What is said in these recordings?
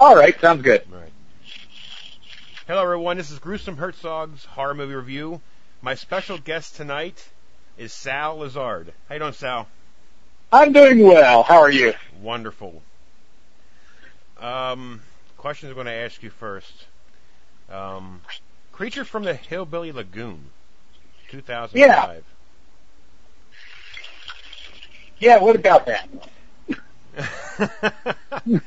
All right, sounds good. All right. Hello, everyone. This is Gruesome Herzog's horror movie review. My special guest tonight is Sal Lizard. How you doing, Sal? I'm doing well. How are you? Wonderful. Um, questions I'm going to ask you first. Um, Creature from the Hillbilly Lagoon, 2005. Yeah, what about that? I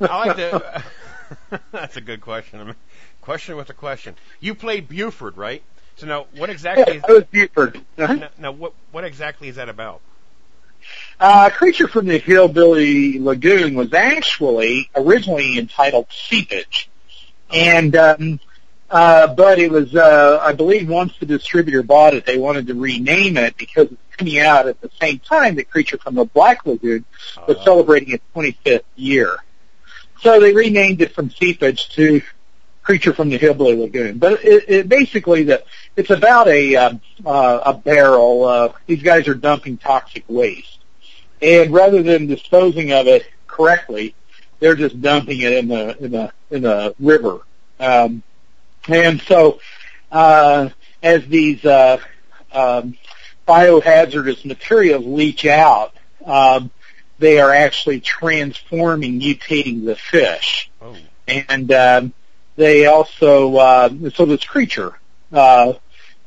like to. that's a good question. I mean, question with a question. You played Buford, right? So now, what exactly? Yeah, I was Buford. Uh-huh. Now, now, what what exactly is that about? Uh, Creature from the Hillbilly Lagoon was actually originally entitled Seepage, and um, uh, but it was, uh, I believe, once the distributor bought it, they wanted to rename it because it's coming out at the same time that Creature from the Black Lagoon was Uh, celebrating its 25th year. So they renamed it from Seepage to Creature from the Hillbilly Lagoon. But it, it basically the it's about a um, uh, a barrel. Uh, these guys are dumping toxic waste, and rather than disposing of it correctly, they're just dumping it in the in the in the river. Um, and so, uh, as these uh, um, biohazardous materials leach out, um, they are actually transforming, mutating the fish oh, and um, they also uh, so this creature, uh,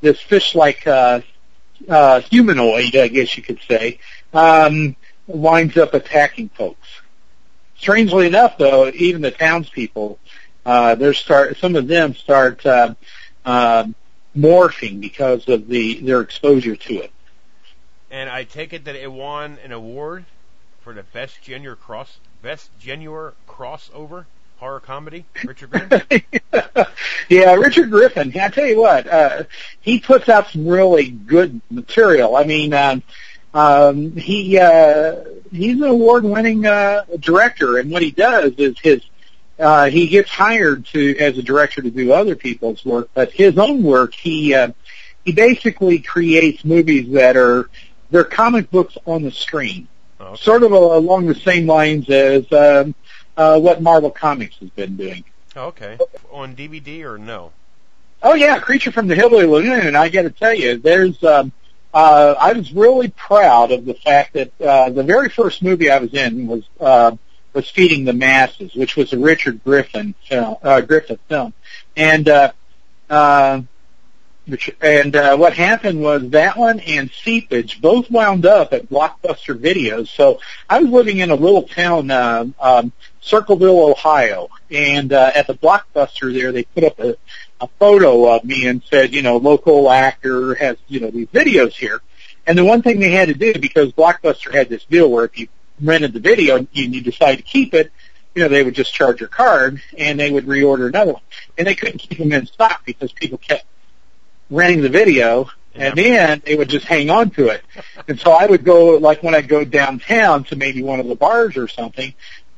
this fish-like uh, uh, humanoid, I guess you could say, um, winds up attacking folks. Strangely enough, though, even the townspeople, uh, they start some of them start uh, uh, morphing because of the their exposure to it. and I take it that it won an award for the best genuine cross best genuine crossover horror comedy. Richard Griffin. yeah, Richard Griffin. I tell you what, uh, he puts out some really good material. I mean, um, um, he uh, he's an award-winning uh, director, and what he does is his uh, he gets hired to as a director to do other people's work, but his own work he uh, he basically creates movies that are they're comic books on the screen okay. sort of along the same lines as um, uh, what Marvel Comics has been doing. Okay. On DVD or no? Oh yeah, Creature from the Hillbilly Lagoon. And I got to tell you, there's. Um, uh, I was really proud of the fact that uh, the very first movie I was in was uh, was Feeding the Masses, which was a Richard Griffin film, uh, Griffith film, and uh, uh, which, and uh, what happened was that one and Seepage both wound up at Blockbuster Videos. So I was living in a little town, uh, um, Circleville, Ohio, and uh, at the Blockbuster there, they put up a, a photo of me and said, you know, local actor has, you know, these videos here. And the one thing they had to do because Blockbuster had this deal where if you rented the video and you decide to keep it, you know, they would just charge your card and they would reorder another one. And they couldn't keep them in stock because people kept renting the video and then they would just hang on to it. And so I would go, like when I'd go downtown to maybe one of the bars or something,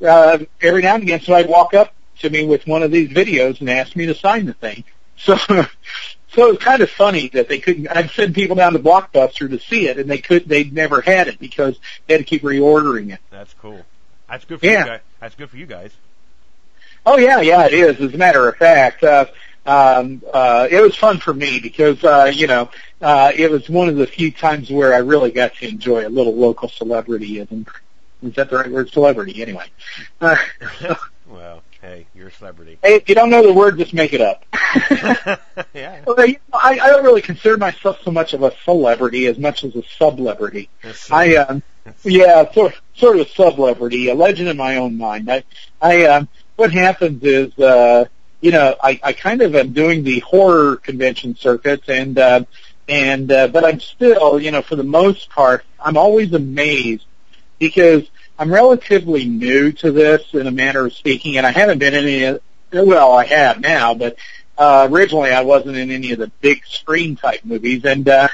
uh, every now and again, somebody would walk up to me with one of these videos and ask me to sign the thing. So, so it was kind of funny that they couldn't, I'd send people down to Blockbuster to see it and they could, they'd never had it because they had to keep reordering it. That's cool. That's good for Yeah. you guys. That's good for you guys. Oh yeah, yeah, it is. As a matter of fact, uh, um, uh, it was fun for me because uh, you know uh, it was one of the few times where I really got to enjoy a little local celebrity. And is that the right word? Celebrity, anyway. Uh, well, hey, you're a celebrity. hey, if you don't know the word, just make it up. yeah. well, I, I don't really consider myself so much of a celebrity as much as a. That's- I um, yeah, sort sort of a celebrity, a legend in my own mind. I, I um, what happens is, uh, you know, I, I kind of am doing the horror convention circuits, and uh, and uh, but I'm still, you know, for the most part, I'm always amazed because I'm relatively new to this in a manner of speaking, and I haven't been in any. Well, I have now, but uh, originally I wasn't in any of the big screen type movies, and uh,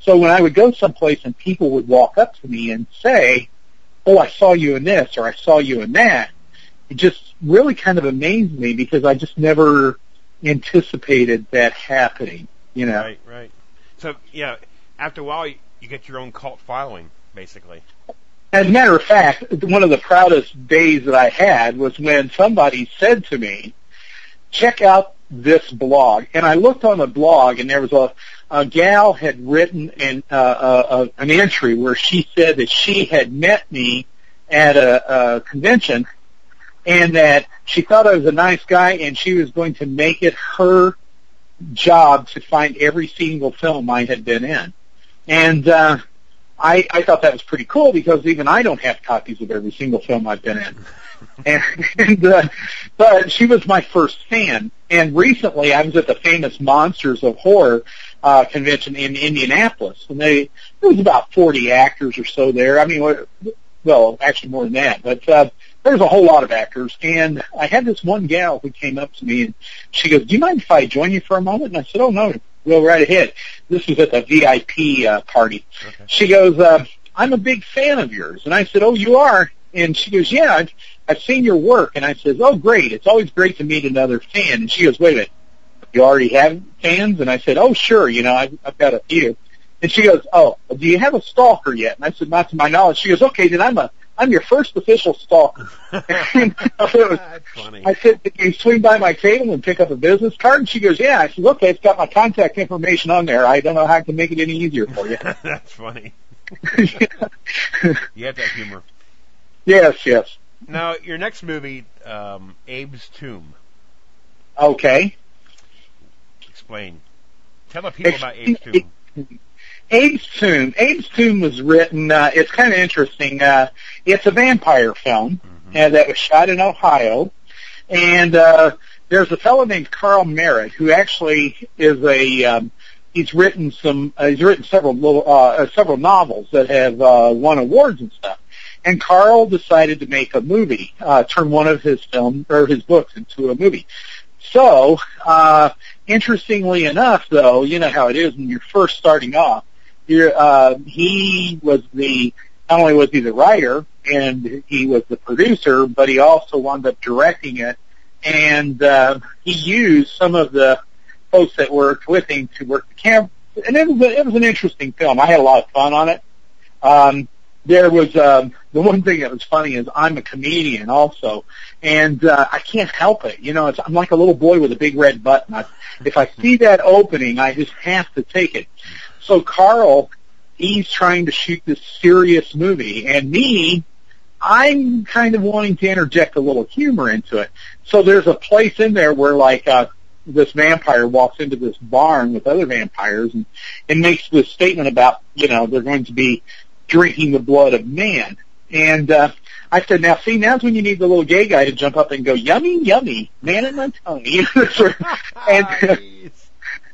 so when I would go someplace and people would walk up to me and say, "Oh, I saw you in this," or "I saw you in that," it just really kind of amazed me because I just never anticipated that happening. You know, Right, right. So, yeah, after a while, you, you get your own cult following, basically. As a matter of fact, one of the proudest days that I had was when somebody said to me, check out this blog. And I looked on the blog and there was a, a gal had written an, uh, uh, an entry where she said that she had met me at a, a convention and that she thought I was a nice guy and she was going to make it her job to find every single film I had been in. And, uh, I, I thought that was pretty cool because even I don't have copies of every single film I've been in. and, and uh, but she was my first fan. And recently, I was at the famous Monsters of Horror uh, convention in Indianapolis, and they there was about forty actors or so there. I mean, well, actually more than that, but uh, there was a whole lot of actors. And I had this one gal who came up to me and she goes, "Do you mind if I join you for a moment?" And I said, "Oh no, go right ahead." This was at the VIP uh, party. Okay. She goes, uh, "I'm a big fan of yours," and I said, "Oh, you are?" And she goes, "Yeah, I've, I've seen your work." And I says, "Oh, great! It's always great to meet another fan." And she goes, "Wait a minute, you already have fans?" And I said, "Oh, sure. You know, I've, I've got a few." And she goes, "Oh, do you have a stalker yet?" And I said, "Not to my knowledge." She goes, "Okay, then I'm a I'm your first official stalker. and was, That's funny. I said, Can you swing by my table and pick up a business card? And she goes, Yeah. I said, Okay, it's got my contact information on there. I don't know how I can make it any easier for you. That's funny. you have that humor. Yes, yes. Now, your next movie, um, Abe's Tomb. Okay. Explain. Tell the people about Abe's Tomb. Abe's Tomb. Abe's Tomb was written. Uh, it's kind of interesting. Uh, it's a vampire film mm-hmm. uh, that was shot in Ohio, and uh, there's a fellow named Carl Merritt who actually is a. Um, he's written some. Uh, he's written several little, uh, uh, several novels that have uh, won awards and stuff. And Carl decided to make a movie, uh, turn one of his film or his books into a movie. So, uh, interestingly enough, though, you know how it is when you're first starting off uh, he was the not only was he the writer and he was the producer, but he also wound up directing it, and uh, he used some of the folks that worked with him to work the camera. And it was a, it was an interesting film. I had a lot of fun on it. Um, there was um, the one thing that was funny is I'm a comedian also, and uh, I can't help it. You know, it's, I'm like a little boy with a big red button. I, if I see that opening, I just have to take it. So Carl, he's trying to shoot this serious movie, and me, I'm kind of wanting to interject a little humor into it. So there's a place in there where like uh, this vampire walks into this barn with other vampires and, and makes this statement about you know they're going to be drinking the blood of man. And uh, I said, now see, now's when you need the little gay guy to jump up and go, yummy, yummy, man in my tummy. and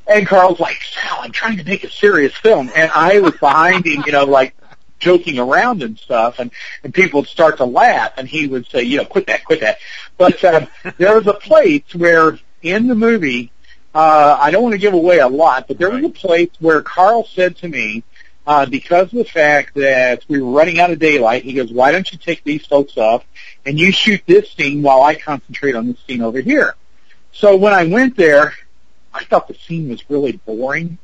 and Carl's like, Sal, I'm trying to make a serious film. And I was behind him, you know, like joking around and stuff. And, and people would start to laugh. And he would say, you know, quit that, quit that. But um, there was a place where in the movie, uh, I don't want to give away a lot, but there was a place where Carl said to me, uh, because of the fact that we were running out of daylight, he goes, why don't you take these folks off and you shoot this scene while I concentrate on this scene over here? So when I went there, I thought the scene was really boring.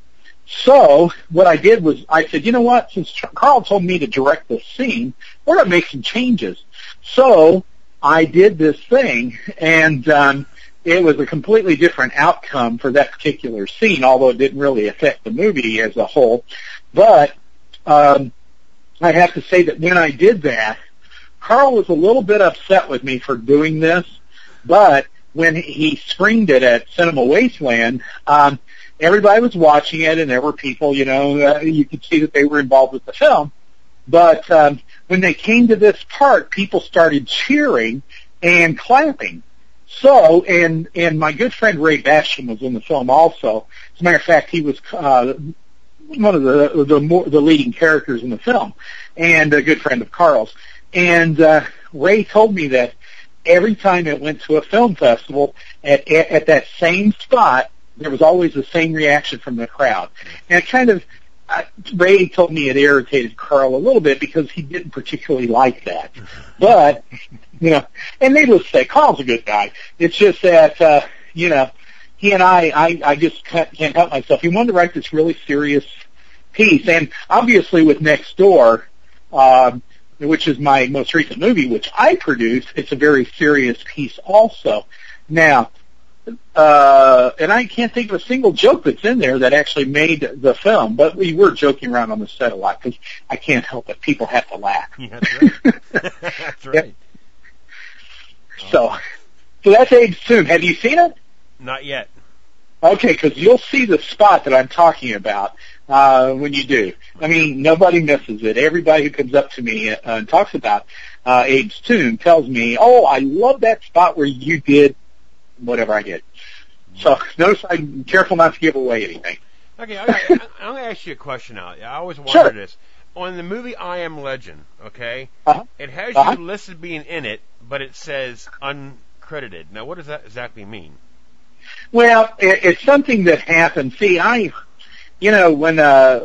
So what I did was I said, you know what? Since Carl told me to direct this scene, we're to make some changes. So I did this thing, and um, it was a completely different outcome for that particular scene, although it didn't really affect the movie as a whole. But um, I have to say that when I did that, Carl was a little bit upset with me for doing this, but when he screened it at Cinema Wasteland, um, everybody was watching it, and there were people, you know, uh, you could see that they were involved with the film. But um, when they came to this part, people started cheering and clapping. So, and and my good friend Ray Basham was in the film also. As a matter of fact, he was uh, one of the the more the leading characters in the film, and a good friend of Carl's. And uh, Ray told me that every time it went to a film festival, at, at, at that same spot, there was always the same reaction from the crowd. And it kind of, uh, Ray told me it irritated Carl a little bit because he didn't particularly like that. But, you know, and needless to say, Carl's a good guy. It's just that, uh, you know, he and I, I, I just can't, can't help myself. He wanted to write this really serious piece. And obviously with Next Door, um, which is my most recent movie, which I produced, it's a very serious piece also. Now, uh, and I can't think of a single joke that's in there that actually made the film, but we were joking around on the set a lot because I can't help it. People have to laugh. Yeah, that's right. that's right. So, so that's Abe's Tomb. Have you seen it? Not yet. Okay, because you'll see the spot that I'm talking about uh, when you do. I mean, nobody misses it. Everybody who comes up to me uh, and talks about uh, Abe's Tomb tells me, "Oh, I love that spot where you did whatever I did." So notice I'm careful not to give away anything. Okay, I, going to ask you a question now. I always wondered Sure. this. On the movie I Am Legend, okay, Uh-huh. it has Uh-huh. you listed being in it, but it says uncredited. Now, what does that exactly mean? Well, it, it's something that happened. See, I, you know, when uh,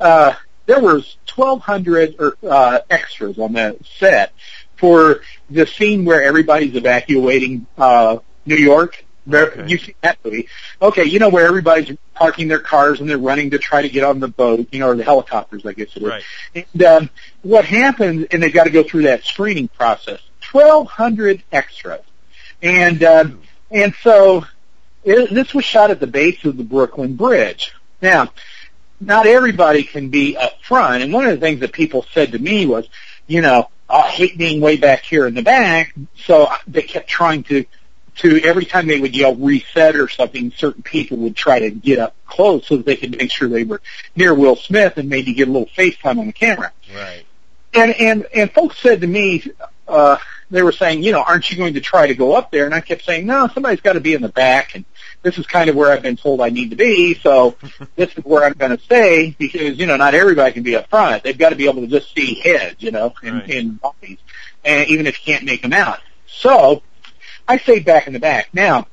uh, there was 1,200 or, uh, extras on the set for the scene where everybody's evacuating uh, New York. Okay. You've seen that movie. Okay, you know where everybody's parking their cars and they're running to try to get on the boat, you know, or the helicopters, I guess it is. Right. And um, what happens, and they've got to go through that screening process. Twelve hundred extras, and um, and so it, this was shot at the base of the Brooklyn Bridge. Now, not everybody can be up front, and one of the things that people said to me was, you know, I hate being way back here in the back. So they kept trying to to every time they would yell reset or something, certain people would try to get up close so that they could make sure they were near Will Smith and maybe get a little FaceTime on the camera. Right. And and and folks said to me, uh, they were saying, you know, aren't you going to try to go up there? And I kept saying, no, somebody's got to be in the back, and this is kind of where I've been told I need to be, so this is where I'm going to stay because you know not everybody can be up front. They've got to be able to just see heads, you know, and, Right. and bodies, and even if you can't make them out. So I stayed back in the back. Now,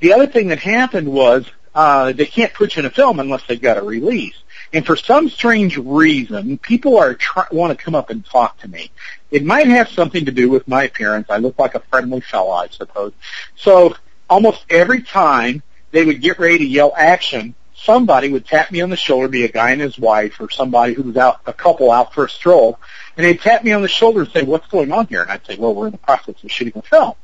the other thing that happened was uh, they can't put you in a film unless they've got a release. And for some strange reason, people are try- want to come up and talk to me. It might have something to do with my appearance. I look like a friendly fellow, I suppose. So almost every time they would get ready to yell action, somebody would tap me on the shoulder, be a guy and his wife, or somebody who was out, a couple out for a stroll, and they'd tap me on the shoulder and say, "What's going on here?" And I'd say, "Well, we're in the process of shooting a film."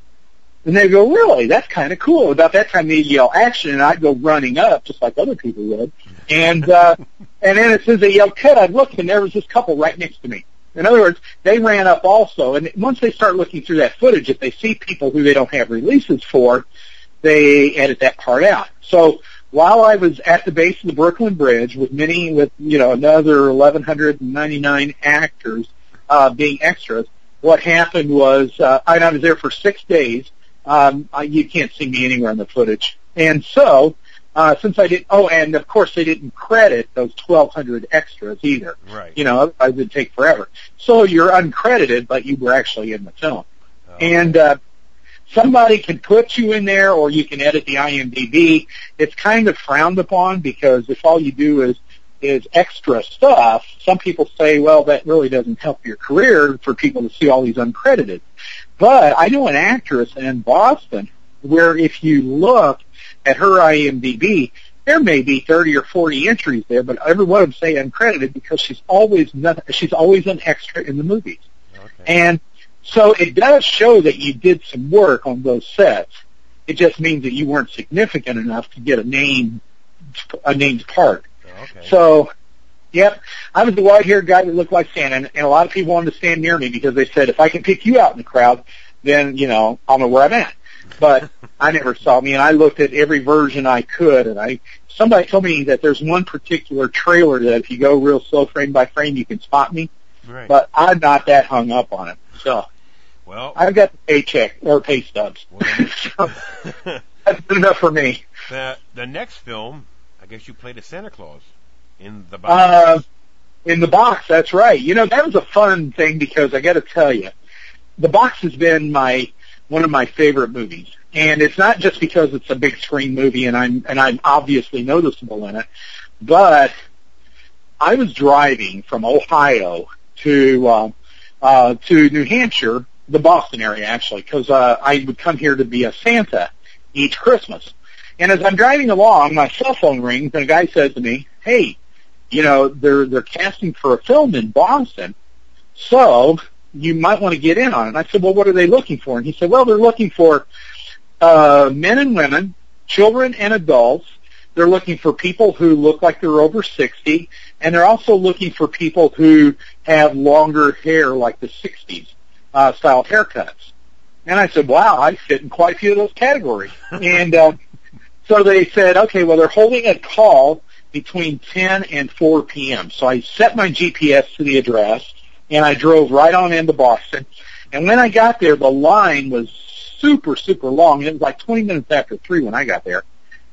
And they'd go, really? That's kind of cool. About that time, they'd yell action, and I'd go running up, just like other people would. And uh, and then as soon as they yelled cut, I'd look, and there was this couple right next to me. In other words, they ran up also. And once they start looking through that footage, if they see people who they don't have releases for, they edit that part out. So while I was at the base of the Brooklyn Bridge with many, with you know another 1,199 actors uh, being extras, what happened was uh, I I was there for six days. Um, I, you can't see me anywhere in the footage, and so uh, since I didn't, oh, and of course they didn't credit those 1,200 extras either. Right. You know, otherwise it'd take forever. So you're uncredited, but you were actually in the film. Oh, And uh, somebody can put you in there, or you can edit the IMDb. It's kind of frowned upon because if all you do is is extra stuff, some people say, well, that really doesn't help your career for people to see all these uncredited. But I know an actress in Boston where if you look at her IMDb, there may be 30 or 40 entries there, but every one of them say uncredited because she's always not, she's always an extra in the movies. okay. And so it does show that you did some work on those sets. It just means that you weren't significant enough to get a name, a named part. okay. So, yep, I was the white-haired guy that looked like Santa, and, and a lot of people wanted to stand near me because they said, if I can pick you out in the crowd, then, you know, I'll know where I'm at. But I never saw me, and I looked at every version I could, and I, somebody told me that there's one particular trailer that if you go real slow frame by frame, you can spot me, right. but I'm not that hung up on it. So, well, I've got the paycheck, or pay stubs. well so, that's good enough for me. the the next film, I guess you played a Santa Claus in the box. Uh, in the box, that's right. You know, that was a fun thing because I got to tell you, the box has been my one of my favorite movies, and it's not just because it's a big screen movie and I'm and I'm obviously noticeable in it, but I was driving from Ohio to uh, uh, to New Hampshire, the Boston area actually, because uh, I would come here to be a Santa each Christmas. And as I'm driving along, my cell phone rings, and a guy says to me, "Hey, you know, they're they're casting for a film in Boston. So you might want to get in on it. And I said, well, what are they looking for? And he said, well, they're looking for uh, men and women, children and adults. They're looking for people who look like they're over 60, and they're also looking for people who have longer hair like the 60s uh, style haircuts. And I said, wow, I fit in quite a few of those categories. and uh, so they said, okay, well, they're holding a call between 10 and 4 p.m. So I set my GPS to the address, and I drove right on into Boston. And when I got there, the line was super, super long. It was like 20 minutes after 3 when I got there.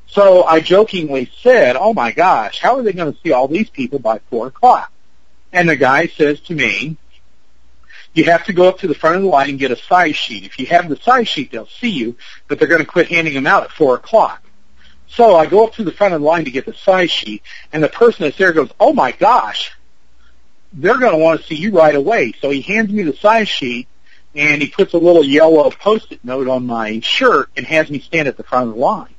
So I jokingly said, oh my gosh, how are they going to see all these people by 4 o'clock? And the guy says to me, you have to go up to the front of the line and get a size sheet. If you have the size sheet, they'll see you, but they're going to quit handing them out at 4 o'clock. So I go up to the front of the line to get the size sheet, and the person that's there goes, oh my gosh, they're going to want to see you right away. So he hands me the size sheet, and he puts a little yellow post-it note on my shirt and has me stand at the front of the line.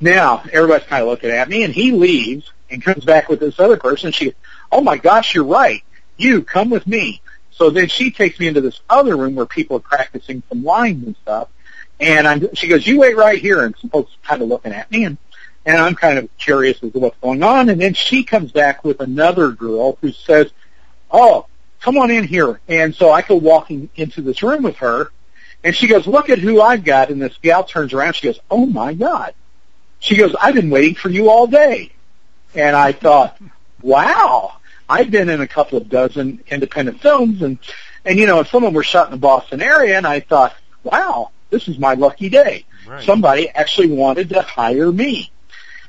Now, everybody's kind of looking at me, and he leaves and comes back with this other person. She goes, oh my gosh, you're right. You, come with me. So then she takes me into this other room where people are practicing some lines and stuff. And I'm, she goes, you wait right here. And some folks kind of looking at me and, and I'm kind of curious as to what's going on. And then she comes back with another girl who says, oh, come on in here. And so I go walking into this room with her and she goes, look at who I've got. And this gal turns around. She goes, oh my God. She goes, I've been waiting for you all day. And I thought, wow, I've been in a couple of dozen independent films and, and you know, some of them were shot in the Boston area and I thought, wow, this is my lucky day. Right. Somebody actually wanted to hire me.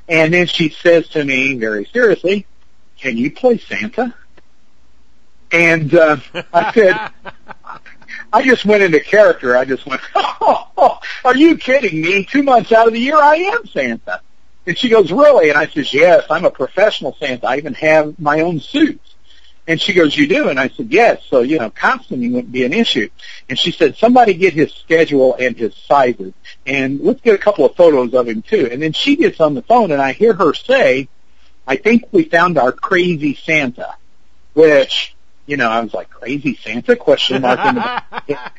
And then she says to me very seriously, can you play Santa? And uh, I said, I just went into character. I just went, oh, oh, are you kidding me? Two months out of the year, I am Santa. And she goes, really? And I says, yes, I'm a professional Santa. I even have my own suits. And she goes, you do? And I said, yes. So, you know, costuming wouldn't be an issue. And she said, somebody get his schedule and his sizes. And let's get a couple of photos of him too. And then she gets on the phone and I hear her say, I think we found our crazy Santa, which, you know, I was like, crazy Santa question mark in the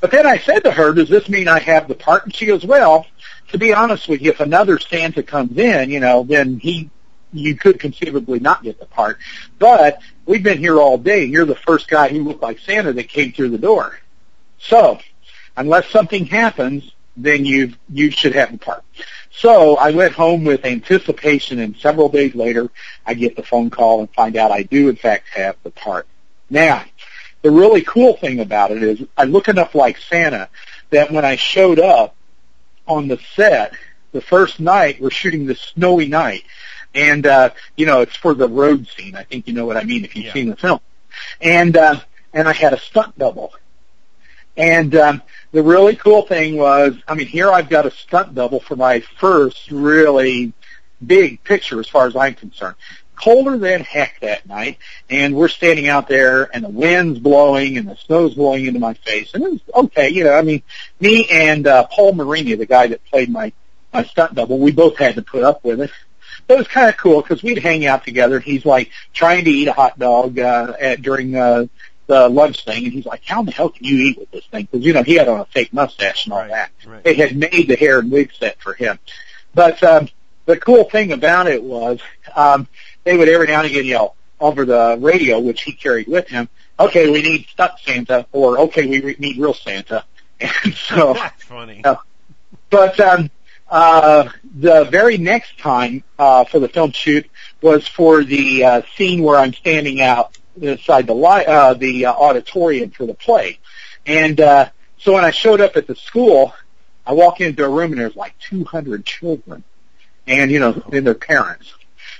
But then I said to her, does this mean I have the part? And she goes, well, to be honest with you, if another Santa comes in, you know, then he you could conceivably not get the part. But we've been here all day, and you're the first guy who looked like Santa that came through the door. So, unless something happens, then you you should have the part. So I went home with anticipation, and several days later, I get the phone call and find out I do in fact have the part. Now, the really cool thing about it is I look enough like Santa that when I showed up on the set, the first night we're shooting the snowy night, and uh, you know it's for the road scene. I think you know what I mean if you've yeah. seen the film. And uh, and I had a stunt double. And um, the really cool thing was, I mean, here I've got a stunt double for my first really big picture, as far as I'm concerned. Colder than heck that night, and we're standing out there, and the wind's blowing, and the snow's blowing into my face, and it was okay. You know, I mean, me and uh, Paul Marini, the guy that played my my stunt double, we both had to put up with it it was kind of cool because we'd hang out together. He's like trying to eat a hot dog uh, at during uh, the lunch thing, and he's like, "How in the hell can you eat with this thing?" Because you know he had on a fake mustache and all right, that. Right. They had made the hair and wig set for him. But um, the cool thing about it was um, they would every now and again yell over the radio, which he carried with him. Okay, we need stunt Santa, or okay, we re- need real Santa. And so that's funny. Uh, but um, uh, the very next time uh, for the film shoot was for the uh, scene where I'm standing out inside the li- uh, the uh, auditorium for the play, and uh, so when I showed up at the school, I walk into a room and there's like 200 children, and you know, and their parents.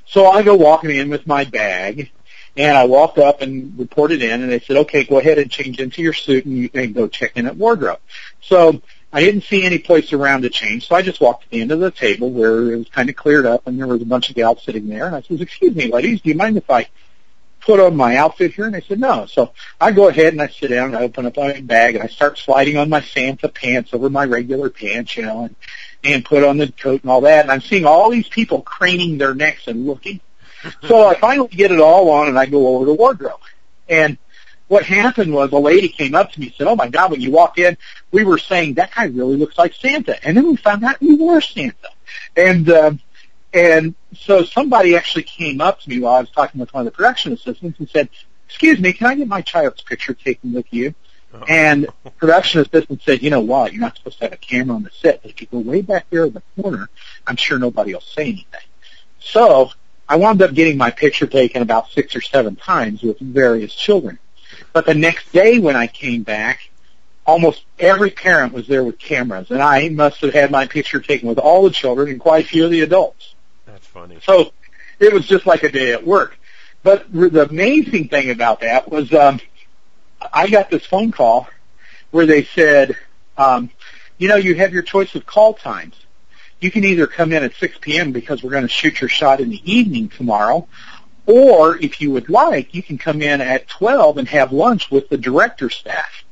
So I go walking in with my bag, and I walked up and reported in, and they said, "Okay, go ahead and change into your suit, and you can go check in at wardrobe." So I didn't see any place around to change, so I just walked to the end of the table where it was kind of cleared up, and there was a bunch of gals sitting there. And I said, "Excuse me, ladies, do you mind if I put on my outfit here?" And they said, "No." So I go ahead and I sit down and I open up my bag and I start sliding on my Santa pants over my regular pants, you know, and and put on the coat and all that. And I'm seeing all these people craning their necks and looking. so I finally get it all on, and I go over to wardrobe, and what happened was a lady came up to me and said, "Oh my God!" When you walked in, we were saying that guy really looks like Santa, and then we found out we were Santa, and uh, and so somebody actually came up to me while I was talking with one of the production assistants and said, "Excuse me, can I get my child's picture taken with you?" Oh. And production assistant said, "You know what? You're not supposed to have a camera on the set, if you go way back there in the corner, I'm sure nobody will say anything." So I wound up getting my picture taken about six or seven times with various children. But the next day when I came back, almost every parent was there with cameras, and I must have had my picture taken with all the children and quite a few of the adults. That's funny. So it was just like a day at work. But the amazing thing about that was um, I got this phone call where they said, um, you know, you have your choice of call times. You can either come in at 6 p.m. because we're going to shoot your shot in the evening tomorrow, or if you would like, you can come in at 12 and have lunch with the director staff.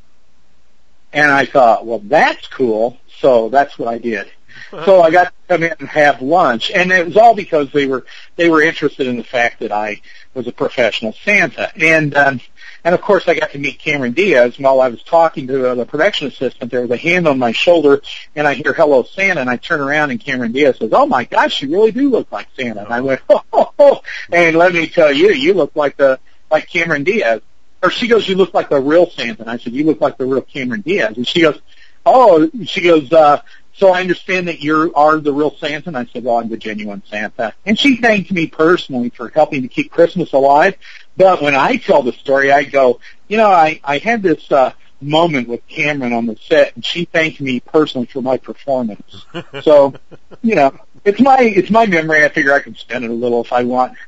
And I thought, well, that's cool. So that's what I did. so I got to come in and have lunch, and it was all because they were they were interested in the fact that I was a professional Santa, and um, and of course, I got to meet Cameron Diaz. While I was talking to the production assistant, there was a hand on my shoulder, and I hear "Hello, Santa," and I turn around, and Cameron Diaz says, "Oh my gosh, you really do look like Santa." And I went, "Oh, oh, oh!" And let me tell you, you look like the like Cameron Diaz. Or she goes, "You look like the real Santa." And I said, "You look like the real Cameron Diaz." And she goes, "Oh," she goes, uh, so I understand that you are the real Santa. And I said, well, I'm the genuine Santa. And she thanked me personally for helping to keep Christmas alive. But when I tell the story, I go, you know, I, I had this, uh, moment with Cameron on the set and she thanked me personally for my performance. so, you know, it's my, it's my memory. I figure I can spend it a little if I want.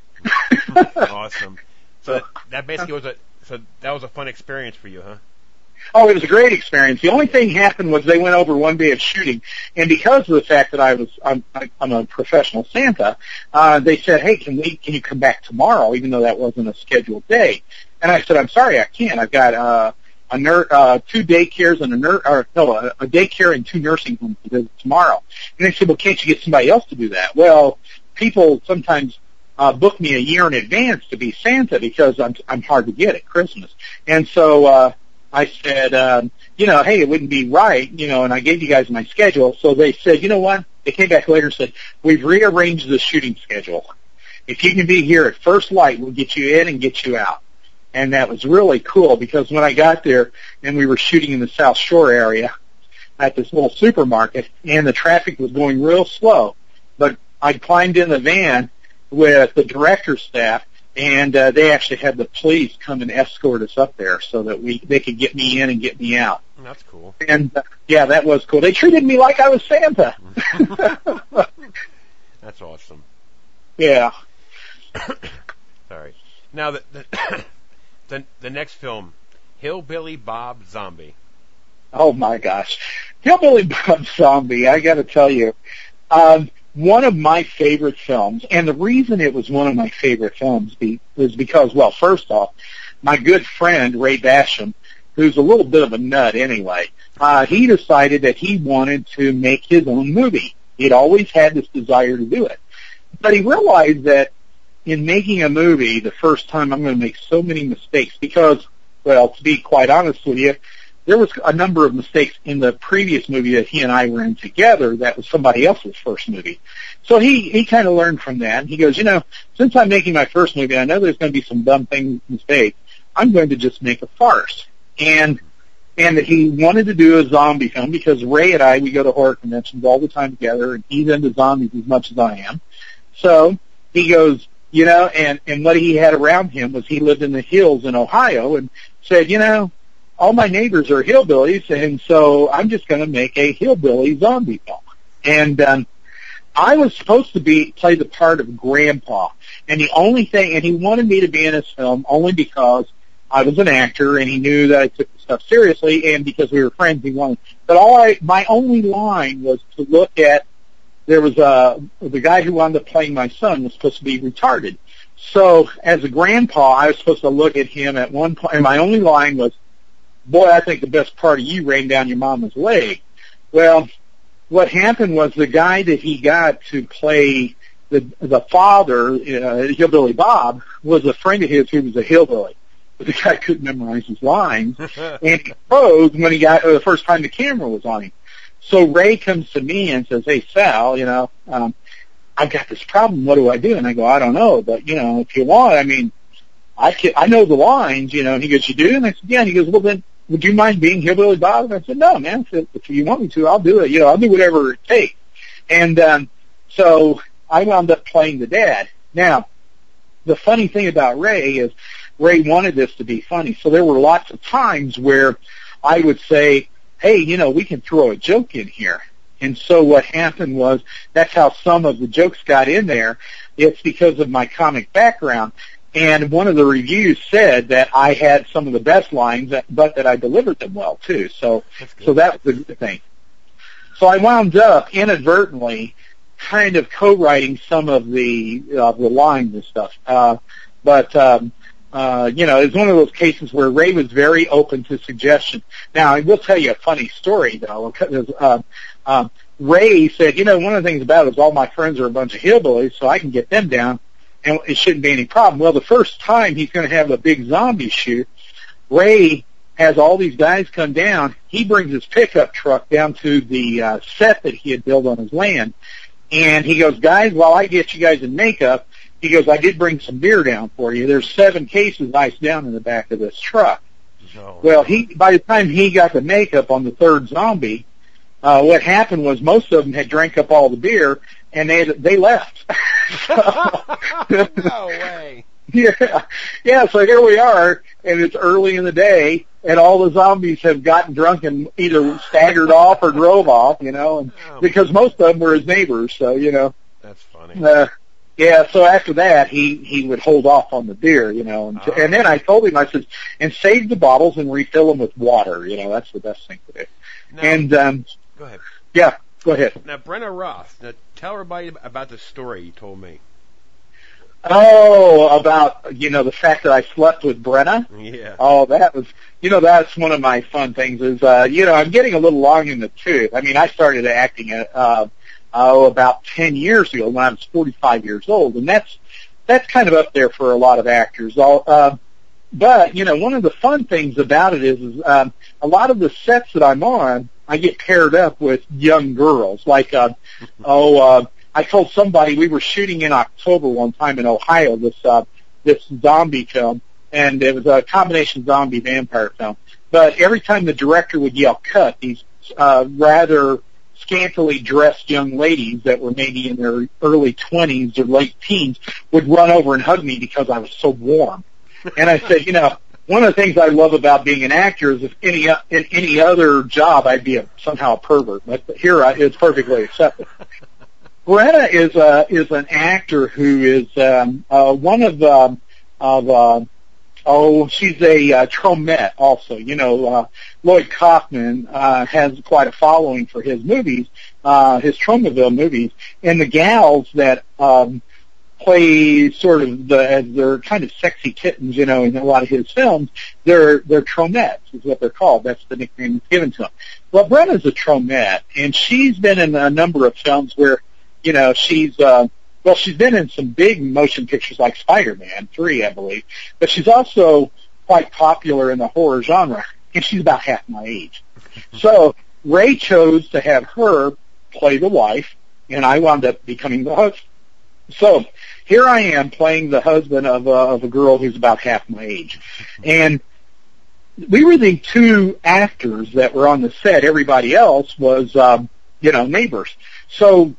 awesome. So that basically was a, so that was a fun experience for you, huh? Oh, it was a great experience. The only thing happened was they went over one day of shooting, and because of the fact that I was I'm, I'm a professional Santa, uh, they said, "Hey, can we can you come back tomorrow?" Even though that wasn't a scheduled day, and I said, "I'm sorry, I can't. I've got uh, a nur- uh, two daycares and a nur- or no, a, a daycare and two nursing homes to visit tomorrow." And they said, "Well, can't you get somebody else to do that?" Well, people sometimes uh, book me a year in advance to be Santa because I'm I'm hard to get at Christmas, and so. uh I said, um, you know, hey, it wouldn't be right, you know, and I gave you guys my schedule. So they said, you know what? They came back later and said, we've rearranged the shooting schedule. If you can be here at first light, we'll get you in and get you out. And that was really cool because when I got there and we were shooting in the South Shore area at this little supermarket and the traffic was going real slow, but I climbed in the van with the director's staff and uh, they actually had the police come and escort us up there so that we they could get me in and get me out. That's cool. And uh, yeah, that was cool. They treated me like I was Santa. That's awesome. Yeah. Sorry. Now the the, the the next film, Hillbilly Bob Zombie. Oh my gosh, Hillbilly Bob Zombie! I got to tell you, um, one of my favorite films, and the reason it was one of my favorite films be, was because, well, first off, my good friend Ray Basham, who's a little bit of a nut anyway, uh, he decided that he wanted to make his own movie. He'd always had this desire to do it. But he realized that in making a movie the first time I'm going to make so many mistakes because, well, to be quite honest with you, there was a number of mistakes in the previous movie that he and I were in together that was somebody else's first movie. So he, he kind of learned from that. He goes, you know, since I'm making my first movie, I know there's going to be some dumb things, mistakes. I'm going to just make a farce. And, and he wanted to do a zombie film because Ray and I, we go to horror conventions all the time together and he's into zombies as much as I am. So he goes, you know, and, and what he had around him was he lived in the hills in Ohio and said, you know, all my neighbors are hillbillies, and so I'm just going to make a hillbilly zombie film. And um, I was supposed to be play the part of Grandpa, and the only thing, and he wanted me to be in his film only because I was an actor, and he knew that I took the stuff seriously, and because we were friends, he wanted. But all I, my only line was to look at. There was a the guy who wound up playing my son was supposed to be retarded. So as a grandpa, I was supposed to look at him at one point, and my only line was, boy, I think the best part of you ran down your mama's leg. Well, what happened was the guy that he got to play the the father, uh, Hillbilly Bob, was a friend of his who was a hillbilly. but the guy couldn't memorize his lines, and he froze when he got uh, the first time the camera was on him. So Ray comes to me and says, "Hey Sal, you know, um, I've got this problem. What do I do?" And I go, "I don't know, but you know, if you want, I mean, I can, I know the lines, you know." And he goes, "You do?" And I said, "Yeah." And he goes, "Well, then, would you mind being Hillbilly Bob?" And I said, "No, man. If, if you want me to, I'll do it. You know, I'll do whatever it takes." And um, so I wound up playing the dad. Now, the funny thing about Ray is Ray wanted this to be funny, so there were lots of times where I would say, "Hey, you know, we can throw a joke in here." And so what happened was that's how some of the jokes got in there. It's because of my comic background. And one of the reviews said that I had some of the best lines, but that I delivered them well too. So, so that was a good thing. So I wound up inadvertently kind of co-writing some of the uh, the lines and stuff. Uh, but um, uh, you know, it's one of those cases where Ray was very open to suggestion. Now, I will tell you a funny story though. Uh, uh, Ray said, you know, one of the things about it is all my friends are a bunch of hillbillies, so I can get them down, and it shouldn't be any problem. Well, the first time he's going to have a big zombie shoot, Ray has all these guys come down. He brings his pickup truck down to the uh, set that he had built on his land, and he goes, guys, while I get you guys in makeup, he goes, I did bring some beer down for you. There's seven cases iced down in the back of this truck. No. Well, he by the time he got the makeup on the third zombie, uh, what happened was most of them had drank up all the beer and they they left. no way. Yeah, yeah. So here we are, and it's early in the day, and all the zombies have gotten drunk and either staggered off or drove off. You know, and oh, because most of them were his neighbors, so you know. That's funny. Uh, yeah, so after that, he he would hold off on the beer, you know, and, oh. and then I told him I said, and save the bottles and refill them with water. You know, that's the best thing to do. And um, go ahead. Yeah, go ahead. Now, Brenna Roth. Now, tell everybody about the story you told me. Oh, about you know the fact that I slept with Brenna. Yeah. Oh, that was you know that's one of my fun things. Is uh, you know I'm getting a little long in the tooth. I mean I started acting at uh, oh about ten years ago when I was 45 years old, and that's that's kind of up there for a lot of actors. All, uh, but you know one of the fun things about it is, is um, a lot of the sets that I'm on, I get paired up with young girls. Like uh, oh. Uh, I told somebody we were shooting in October one time in Ohio this uh, this zombie film, and it was a combination zombie vampire film. But every time the director would yell "cut," these uh, rather scantily dressed young ladies that were maybe in their early twenties or late teens would run over and hug me because I was so warm. And I said, you know, one of the things I love about being an actor is if any in any other job I'd be a, somehow a pervert, but here I, it's perfectly accepted. Brenna is a is an actor who is um, uh, one of um, of uh, oh she's a uh, Tromette also. You know uh, Lloyd Kaufman uh, has quite a following for his movies, uh, his Tromaville movies, and the gals that um, play sort of the as they're kind of sexy kittens, you know, in a lot of his films. They're they're Tromettes is what they're called. That's the nickname that's given to them. Well, Brenna's a Tromette, and she's been in a number of films where you know, she's uh, well, she's been in some big motion pictures like Spider-Man three, I believe, but she's also quite popular in the horror genre, and she's about half my age. so Ray chose to have her play the wife, and I wound up becoming the husband. So here I am playing the husband of a, of a girl who's about half my age, and we were the two actors that were on the set. Everybody else was, um, you know, neighbors. So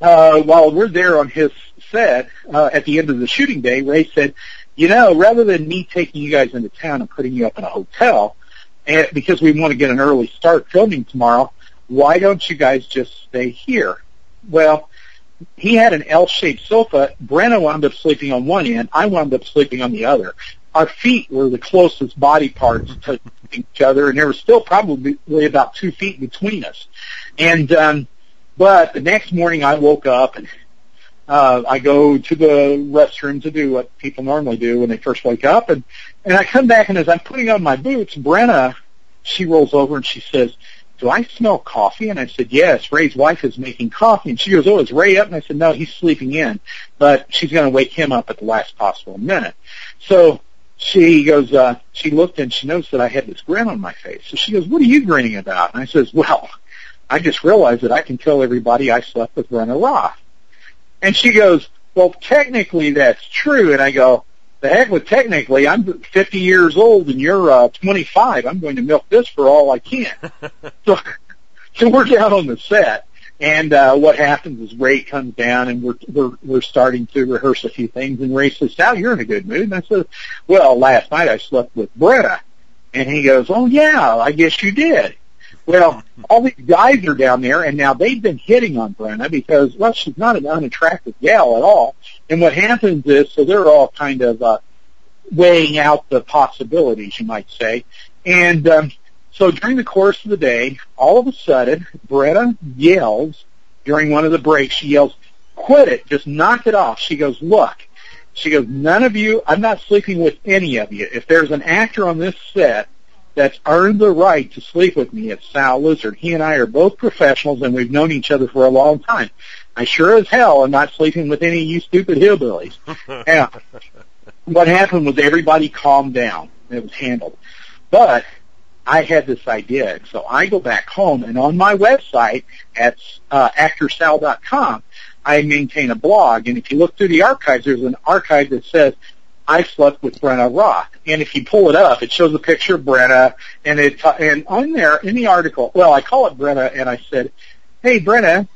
uh, while we're there on his set uh, at the end of the shooting day, Ray said, "You know, rather than me taking you guys into town and putting you up in a hotel, and because we want to get an early start filming tomorrow, why don't you guys just stay here?" Well, he had an L-shaped sofa. Brenna wound up sleeping on one end. I wound up sleeping on the other. Our feet were the closest body parts to each other, and there was still probably about two feet between us. And um, but the next morning I woke up and uh, I go to the restroom to do what people normally do when they first wake up, and and I come back and as I'm putting on my boots, Brenna, she rolls over and she says, "Do I smell coffee?" And I said, "Yes." Ray's wife is making coffee, and she goes, "Oh, is Ray up?" And I said, "No, he's sleeping in, but she's going to wake him up at the last possible minute." So she goes, uh, she looked and she noticed that I had this grin on my face. So she goes, what are you grinning about? And I says, well, I just realized that I can tell everybody I slept with Brenna Roth. And she goes, well, technically that's true. And I go, the heck with technically, I'm 50 years old and you're uh, 25. I'm going to milk this for all I can. so, so we're down on the set and uh, what happens is Ray comes down and we're we're we're starting to rehearse a few things and Ray says, Sal, you're in a good mood. And I said, Well, last night I slept with Brenna and he goes, Oh yeah, I guess you did. Well, all these guys are down there and now they've been hitting on Brenna because well she's not an unattractive gal at all. And what happens is so they're all kind of uh weighing out the possibilities, you might say. And um so during the course of the day, all of a sudden, Brenna yells during one of the breaks. She yells, "Quit it! Just knock it off!" She goes, "Look." She goes, "None of you. I'm not sleeping with any of you. If there's an actor on this set that's earned the right to sleep with me, it's Sal Lizard. He and I are both professionals, and we've known each other for a long time. I sure as hell am not sleeping with any of you stupid hillbillies." now, what happened was everybody calmed down. It was handled, but I had this idea. So I go back home and on my website at uh, actorsal.com, I maintain a blog. And if you look through the archives, there's an archive that says, I slept with Brenna Rock. And if you pull it up, it shows a picture of Brenna and it, and on there in the article, well, I call it Brenna and I said, Hey Brenna,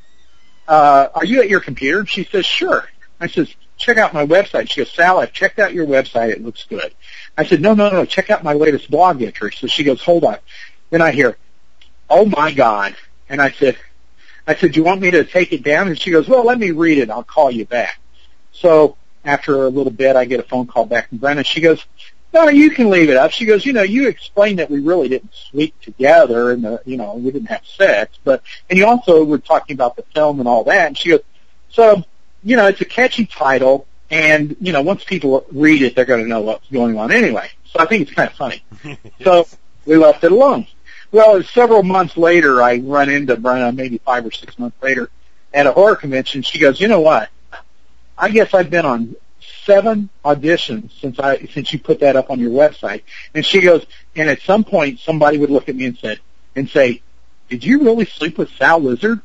uh, are you at your computer? She says, sure. I says, check out my website. She goes, Sal, I've checked out your website. It looks good. I said, no, no, no, check out my latest blog entry. So she goes, hold on. Then I hear, oh my God. And I said, I said, do you want me to take it down? And she goes, well, let me read it. I'll call you back. So after a little bit, I get a phone call back from Brenna. She goes, no, you can leave it up. She goes, you know, you explained that we really didn't sleep together and, the, you know, we didn't have sex, but, and you also were talking about the film and all that. And she goes, so, you know, it's a catchy title. And, you know, once people read it, they're going to know what's going on anyway. So I think it's kind of funny. yes. So we left it alone. Well, several months later, I run into Brenna, maybe five or six months later, at a horror convention. She goes, you know what? I guess I've been on seven auditions since I since you put that up on your website. And she goes, and at some point, somebody would look at me and said, and say, did you really sleep with Sal Lizard?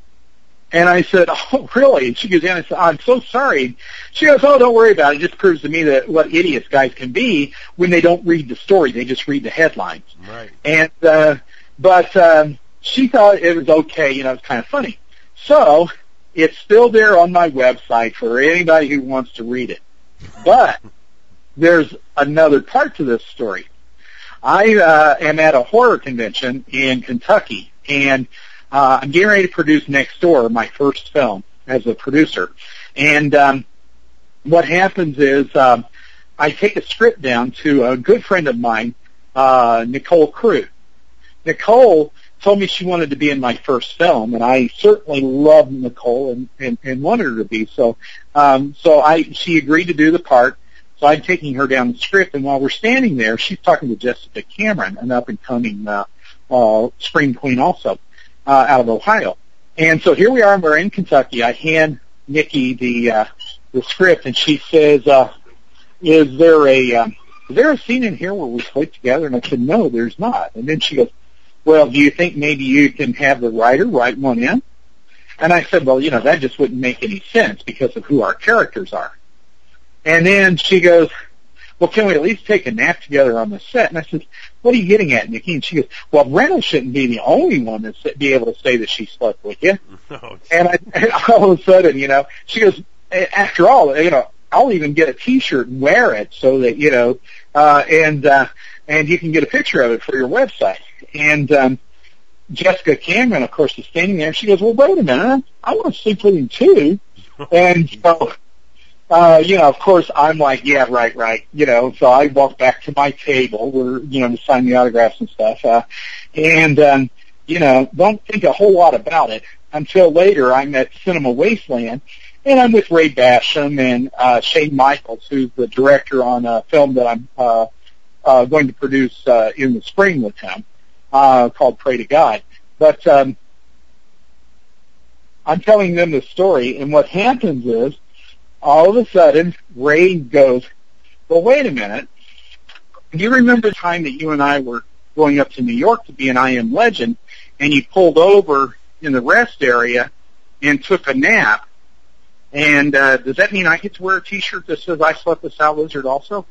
And I said, oh, really? And she goes, yeah. I said, I'm so sorry. She goes, oh, don't worry about it. It just proves to me that what idiots guys can be when they don't read the story. They just read the headlines. Right. And, uh, but, um, she thought it was okay. You know, it's kind of funny. So it's still there on my website for anybody who wants to read it. But there's another part to this story. I, uh, am at a horror convention in Kentucky and uh, I'm getting ready to produce Next Door, my first film as a producer. And um, what happens is um, I take a script down to a good friend of mine, uh, Nicole Crew. Nicole told me she wanted to be in my first film, and I certainly loved Nicole and, and, and wanted her to be. So, um, so I she agreed to do the part. So I'm taking her down the script, and while we're standing there, she's talking to Jessica Cameron, an up and coming uh, uh, screen queen, also uh, out of Ohio. And so here we are, and we're in Kentucky. I hand Nikki the uh, the script, and she says, uh, "Is there a um, is there a scene in here where we sleep together?" And I said, "No, there's not." And then she goes, "Well, do you think maybe you can have the writer write one in?" And I said, "Well, you know, that just wouldn't make any sense because of who our characters are." And then she goes, well, can we at least take a nap together on the set? And I said, what are you getting at, Nikki? And she goes, well, Brenna shouldn't be the only one to be able to say that she slept with you. Oh, and, I, and all of a sudden, you know, she goes, after all, you know, I'll even get a T-shirt and wear it so that you know, uh, and uh, and you can get a picture of it for your website. And um, Jessica Cameron, of course, is standing there. She goes, "Well, wait a minute, I want to sleep with him too." and so uh, you know, of course, I'm like, yeah, right, right. You know, so I walk back to my table where, you know, to sign the autographs and stuff. Uh, and, um, you know, don't think a whole lot about it until later I'm at Cinema Wasteland and I'm with Ray Basham and, uh, Shane Michaels, who's the director on a film that I'm, uh, uh, going to produce, uh, in the spring with him, uh, called Pray to God. But, um, I'm telling them the story and what happens is all of a sudden, Ray goes, well, wait a minute. Do you remember the time that you and I were going up to New York to be an I Am Legend, and you pulled over in the rest area and took a nap? And uh, does that mean I get to wear a T-shirt that says I slept with Sal Lizard also?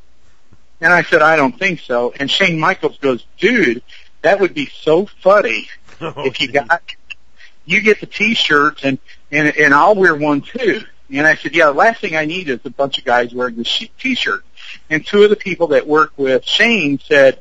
And I said, I don't think so. And Shane Michaels goes, dude, that would be so funny Oh, if you geez. got, you get the T-shirts and, and, and I'll wear one too. And I said, yeah, the last thing I need is a bunch of guys wearing the sh- T-shirt. And two of the people that work with Shane said,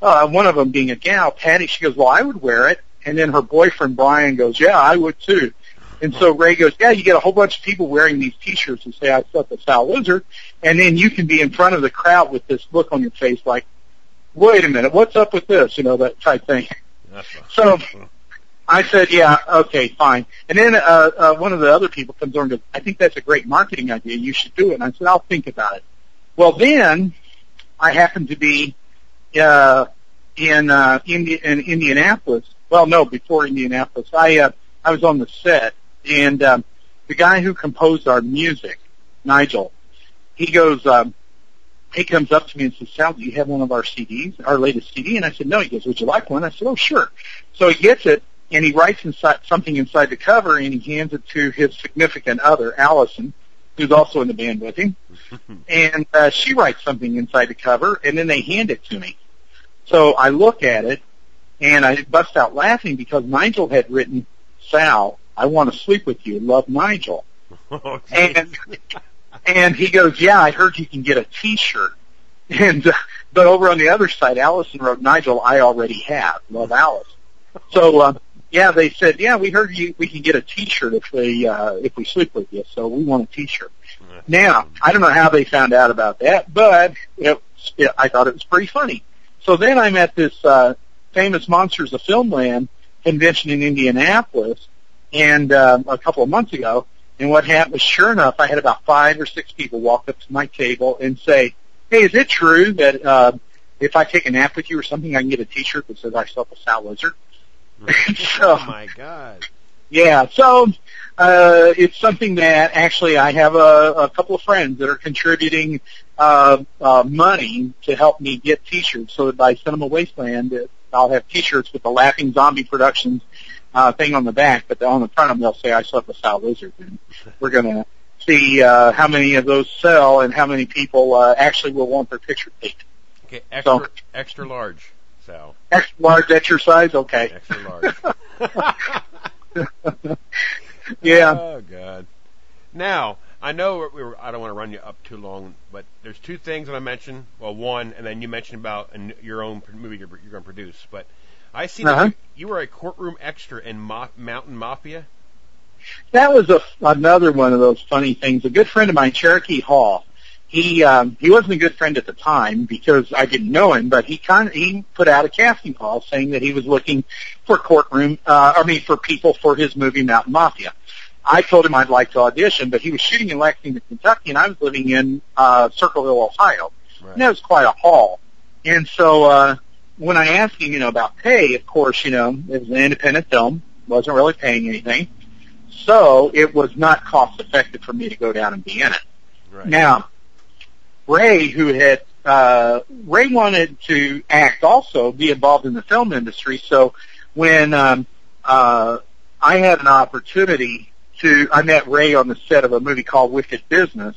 uh, one of them being a gal, Patty, she goes, well, I would wear it. And then her boyfriend Brian goes, yeah, I would too. And so Ray goes, yeah, you get a whole bunch of people wearing these T-shirts and say, I slept with Sal Lizard. And then you can be in front of the crowd with this look on your face like, wait a minute, what's up with this? You know, that type thing. So I said, yeah, okay, fine. And then uh, uh, one of the other people comes over and goes, I think that's a great marketing idea. You should do it. And I said, I'll think about it. Well, then I happened to be uh, in, uh, Indi- in Indianapolis. Well, no, before Indianapolis. I uh, I was on the set, and um, the guy who composed our music, Nigel, he goes, um, he comes up to me and says, Sal, do you have one of our CDs, our latest CD? And I said, no. He goes, would you like one? I said, oh, sure. So he gets it, and he writes inside something inside the cover, and he hands it to his significant other, Allison, who's also in the band with him. And uh, she writes something inside the cover, and then they hand it to me. So I look at it, and I bust out laughing because Nigel had written, Sal, I want to sleep with you. Love Nigel. Oh. And and he goes, yeah, I heard you can get a T-shirt. And uh, but over on the other side, Allison wrote, Nigel, I already have. Love Alice. So uh, yeah, they said, yeah, we heard you. We can get a T-shirt if we uh, if we sleep with you. So we want a T-shirt. Now I don't know how they found out about that, but it, it, I thought it was pretty funny. So then I'm at this uh, famous Monsters of Filmland convention in Indianapolis, and um, a couple of months ago. And what happened was, sure enough, I had about five or six people walk up to my table and say, "Hey, is it true that uh, if I take a nap with you or something, I can get a T-shirt that says I slept with Sal Lizard?" so, oh my god. yeah, so uh, it's something that actually I have a, a couple of friends that are contributing uh, uh, money to help me get T-shirts. So that by Cinema Wasteland, I'll have T-shirts with the Laughing Zombie Productions uh, thing on the back, but on the front of them they'll say I slept with Sal Lizard. And we're gonna see uh, how many of those sell and how many people uh, actually will want their picture taken. Okay, extra So- extra large, Sal. Extra large exercise, okay. Extra large. Yeah. Oh god. Now I know we we were, I don't want to run you up too long, but there's two things that I mentioned. Well, one, and then you mentioned about an, your own movie you're, you're going to produce. But I see that Uh-huh. you, you were a courtroom extra in Mo- Mountain Mafia. That was a, another one of those funny things. A good friend of mine, Cherokee Hall, he um, he wasn't a good friend at the time because I didn't know him, but he kind of, he put out a casting call saying that he was looking for courtroom, uh, I mean for people for his movie Mountain Mafia. I told him I'd like to audition, but he was shooting in Lexington, Kentucky, and I was living in uh, Circle Hill, Ohio. Right. And that was quite a haul. And so uh, when I asked him, you know, about pay, of course, you know, it was an independent film, wasn't really paying anything. So it was not cost effective for me to go down and be in it. Right. Now, Ray, who had uh, Ray wanted to act also, be involved in the film industry. So when um, uh, I had an opportunity to, I met Ray on the set of a movie called Wicked Business,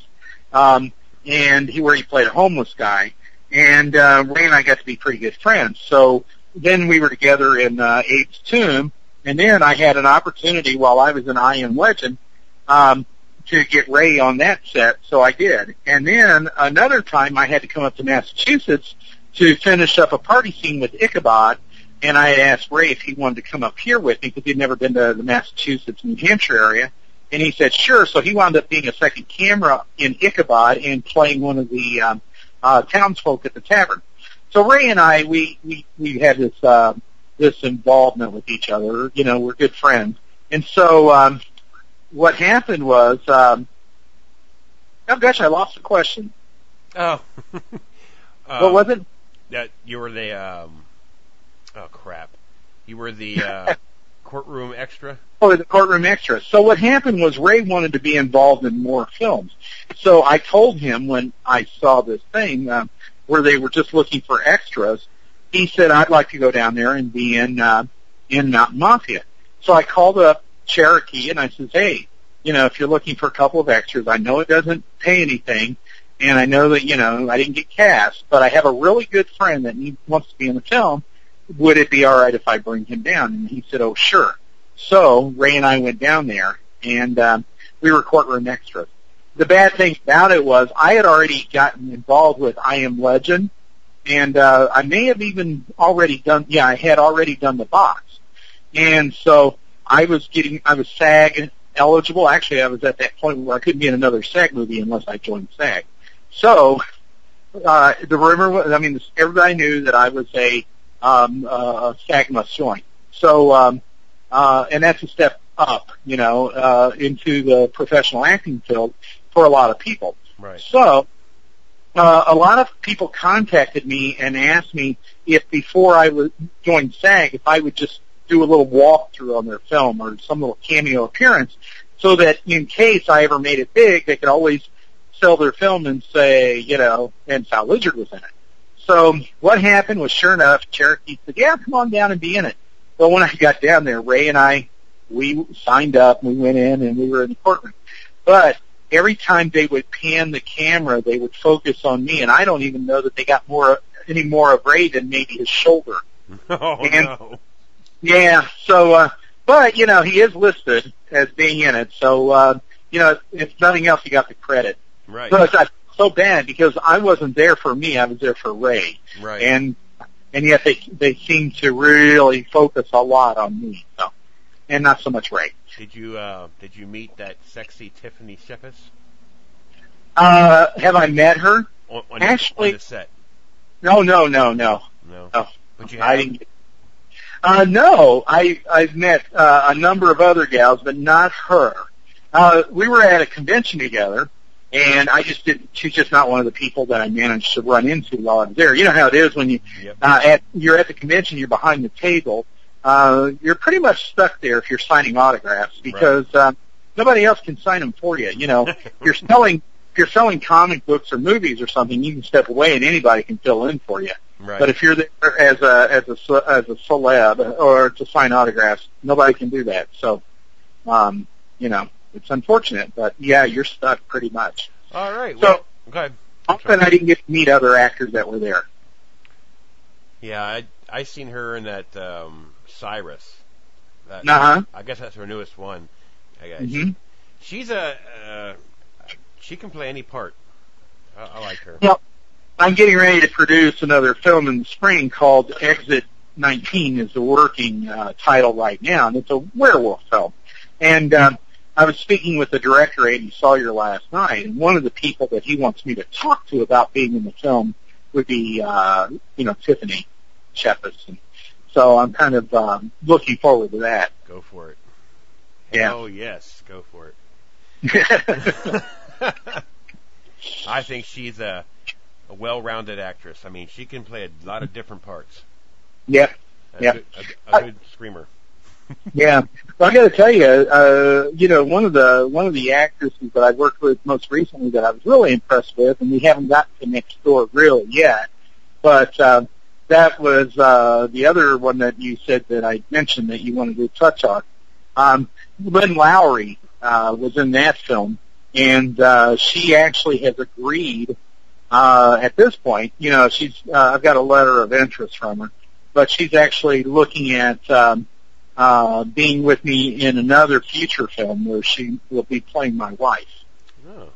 um, and he where he played a homeless guy, and uh, Ray and I got to be pretty good friends. So then we were together in uh, Abe's Tomb, and then I had an opportunity while I was in I Am Legend. Um, to get Ray on that set, so I did. And then another time I had to come up to Massachusetts to finish up a party scene with Ichabod, and I had asked Ray if he wanted to come up here with me because he'd never been to the Massachusetts, New Hampshire area. And he said, sure. So he wound up being a second camera in Ichabod and playing one of the um, uh, townsfolk at the tavern. So Ray and I, we, we, we had this, uh, this involvement with each other. You know, we're good friends. And so, um, what happened was, um, oh gosh, I lost the question. Oh. what Um, was it? That you were the um. Oh crap! You were the uh, courtroom extra. Oh, the courtroom extra. So what happened was Ray wanted to be involved in more films. So I told him when I saw this thing, um, where they were just looking for extras, he said, I'd like to go down there and be in, uh, in Mountain Mafia. So I called up Cherokee and I says, hey, you know, if you're looking for a couple of extras, I know it doesn't pay anything and I know that, you know, I didn't get cast, but I have a really good friend that needs, wants to be in the film. Would it be alright if I bring him down? And he said, oh sure. So Ray and I went down there and, um, we were courtroom extras. The bad thing about it was I had already gotten involved with I Am Legend and uh, I may have even already done. Yeah, I had already done the box, and so I was getting. I was SAG eligible. Actually, I was at that point where I couldn't be in another SAG movie unless I joined SAG. So uh, the rumor was. I mean, everybody knew that I was a um, uh, SAG must join. So, um, uh, and that's a step up, you know, uh, into the professional acting field for a lot of people. Right. So uh, a lot of people contacted me and asked me if before I would join SAG, if I would just do a little walkthrough on their film or some little cameo appearance, so that in case I ever made it big, they could always sell their film and say, you know, and Sal Lizard was in it. So what happened was, sure enough, Cherokee said, "Yeah, come on down and be in it." Well, when I got down there, Ray and I, we signed up, we went in, and we were in the courtroom. But every time they would pan the camera, they would focus on me, and I don't even know that they got more any more of Ray than maybe his shoulder. Oh And- no. Yeah, so uh but you know, he is listed as being in it, so uh you know, if nothing else he got the credit. Right. So so bad because I wasn't there for me, I was there for Ray. right. And and yet they they seem to really focus a lot on me. So and not so much Ray. did you uh, did you meet that sexy Tiffany Shepis Uh have I met her? on, on, Actually- on the set? No, no, no, no. No. No. But you I didn't. Get, uh, no, I I've met uh, a number of other gals, but not her. Uh, we were at a convention together, and I just didn't. She's just not one of the people that I managed to run into while I was there. You know how it is when you Yep. uh, at you're at the convention, you're behind the table. Uh, you're pretty much stuck there if you're signing autographs because um, nobody else can sign them for you. You know, you're selling if you're selling comic books or movies or something, you can step away and anybody can fill in for you. right. But if you're there as a as a as a celeb or to sign autographs, nobody can do that. So, um, you know, it's unfortunate, but yeah, you're stuck pretty much. All right. So- Well, okay. Often I didn't get to meet other actors that were there. Yeah, I I seen her in that um, Cyrus. That, Uh huh. I guess that's her newest one. I guess. hmm She's a uh, she can play any part. I, I like her. Yeah. I'm getting ready to produce another film in the spring called Exit 19 is the working uh, title right now, and it's a werewolf film. And um, I was speaking with the director, Andy Sawyer, last night, and one of the people that he wants me to talk to about being in the film would be, uh, you know, Tiffany Shepis. So I'm kind of um, looking forward to that. Go for it. Yeah. Oh yes, go for it. I think she's a, a well-rounded actress. I mean, she can play a lot of different parts. yep. A, Yeah. good, a, a good screamer. Yeah, well, I got to tell you, uh, you know, one of the one of the actresses that I worked with most recently that I was really impressed with, and we haven't gotten to next door really yet, but uh, that was uh, the other one that you said that I mentioned that you wanted to touch on. Um, Lynn Lowry uh, was in that film, and uh, she actually has agreed uh, at this point. You know, she's uh, I've got a letter of interest from her, but she's actually looking at. Um, uh, being with me in another future film where she will be playing my wife. Oh.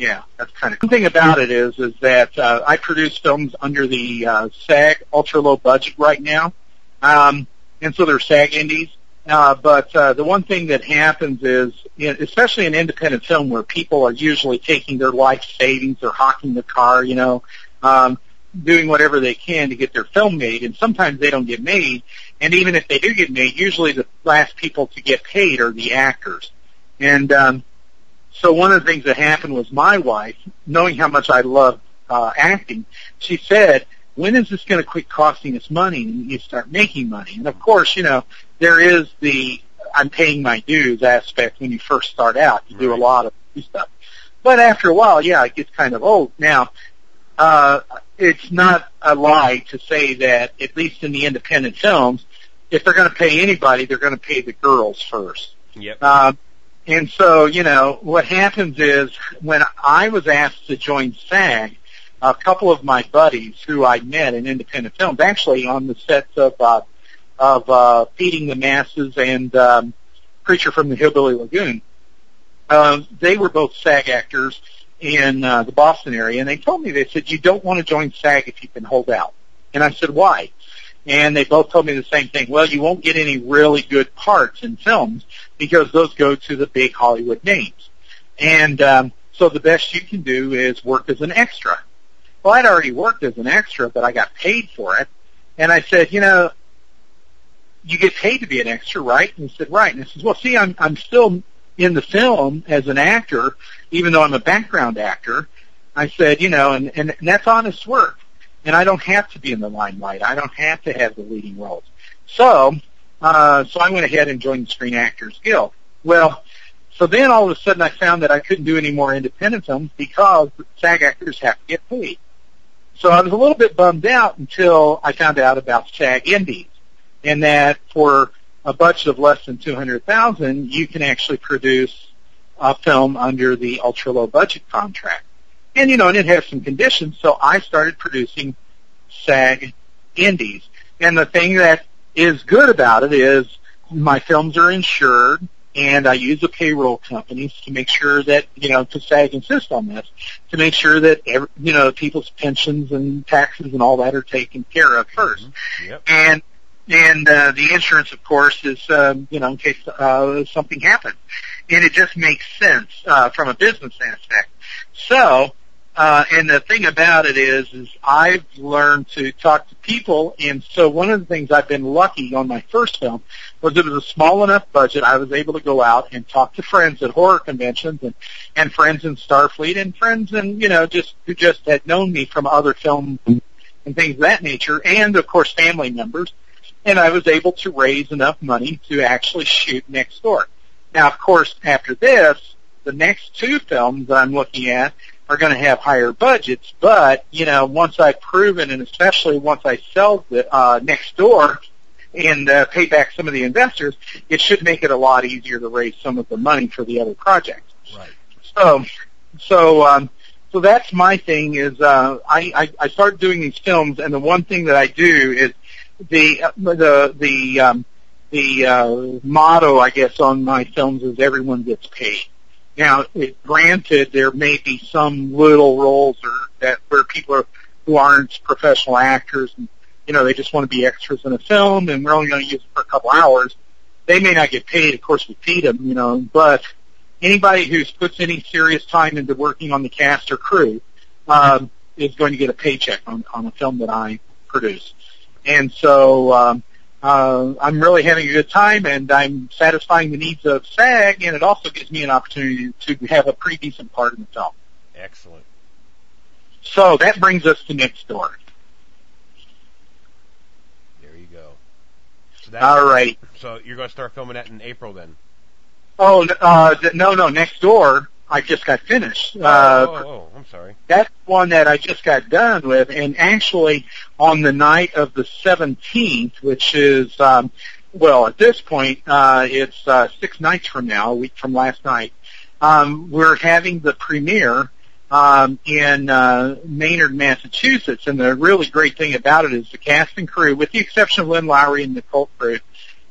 Yeah, that's kind of. cool. One thing about it is, is that uh, I produce films under the uh, SAG ultra low budget right now, um, and so they're SAG indies. Uh, but uh, the one thing that happens is, in, especially in independent film, where people are usually taking their life savings, they're hawking the car, you know, um, doing whatever they can to get their film made, and sometimes they don't get made. And even if they do get made, usually the last people to get paid are the actors. And um, so one of the things that happened was my wife, knowing how much I love uh, acting, she said, "When is this going to quit costing us money and you start making money?" And of course, you know, there is the I'm paying my dues aspect when you first start out. You do a lot of stuff, but after a while, yeah, it gets kind of old. Now, uh, it's not a lie to say that at least in the independent films, if they're going to pay anybody, they're going to pay the girls first. Yep. Uh, and so, you know, what happens is when I was asked to join SAG, a couple of my buddies who I met in independent films, actually on the sets of uh, of uh, Feeding the Masses and um, Creature from the Hillbilly Lagoon, uh, they were both SAG actors in uh, the Boston area, and they told me they said you don't want to join SAG if you can hold out. And I said why? And they both told me the same thing. Well, you won't get any really good parts in films because those go to the big Hollywood names. And um, so the best you can do is work as an extra. Well, I'd already worked as an extra, but I got paid for it. And I said, you know, you get paid to be an extra, right? And he said, right. And I said, well, see, I'm I'm still in the film as an actor, even though I'm a background actor. I said, you know, and and, and that's honest work and I don't have to be in the limelight. I don't have to have the leading roles. So, uh, so I went ahead and joined the Screen Actors Guild. Well, so then all of a sudden I found that I couldn't do any more independent films because SAG actors have to get paid. So I was a little bit bummed out until I found out about SAG Indies, and that for a budget of less than two hundred thousand, you can actually produce a film under the ultra low budget contract. And, you know, and it has some conditions, so I started producing SAG indies. And the thing that is good about it is my films are insured, and I use the payroll companies to make sure that, you know, to SAG insist on this, to make sure that, every, you know, people's pensions and taxes and all that are taken care of 1st Mm-hmm. Yep. And and uh, the insurance, of course, is um, you know in case uh, something happens, and it just makes sense uh, from a business aspect. So uh, and the thing about it is, is I've learned to talk to people, and so one of the things I've been lucky on my first film was it was a small enough budget. I was able to go out and talk to friends at horror conventions, and and friends in Starfleet, and friends, and you know, just who just had known me from other films and things of that nature, and of course family members. And I was able to raise enough money to actually shoot next door. Now, of course, after this, the next two films that I'm looking at are going to have higher budgets, but you know, once I've proven, and especially once I sell the uh, next door and uh, pay back some of the investors, it should make it a lot easier to raise some of the money for the other projects. Right. So, so, um, so that's my thing. Is uh, I, I I started doing these films, and the one thing that I do is the uh, the the um, the uh, motto, I guess, on my films is everyone gets paid. Now, it, granted, there may be some little roles or that where people are, who aren't professional actors, and you know they just want to be extras in a film, and we're only going to use it for a couple hours. They may not get paid. Of course, we feed them, you know, but anybody who puts any serious time into working on the cast or crew um, is going to get a paycheck on, on a film that I produce. And so um, uh, I'm really having a good time, and I'm satisfying the needs of SAG, and it also gives me an opportunity to have a pretty decent part in the film. Excellent. So that brings us to next door. There you go. So that, All right. So you're going to start filming that in April then? Oh uh, no, no, next door. I just got finished. Uh, oh, oh, oh, I'm sorry. that's one that I just got done with, and actually on the night of the 17th, which is, um, well, at this point, uh, it's uh, six nights from now, a week from last night. Um, we're having the premiere um, in uh, Maynard, Massachusetts, and the really great thing about it is the cast and crew, with the exception of Lynn Lowry and Nicole Crew,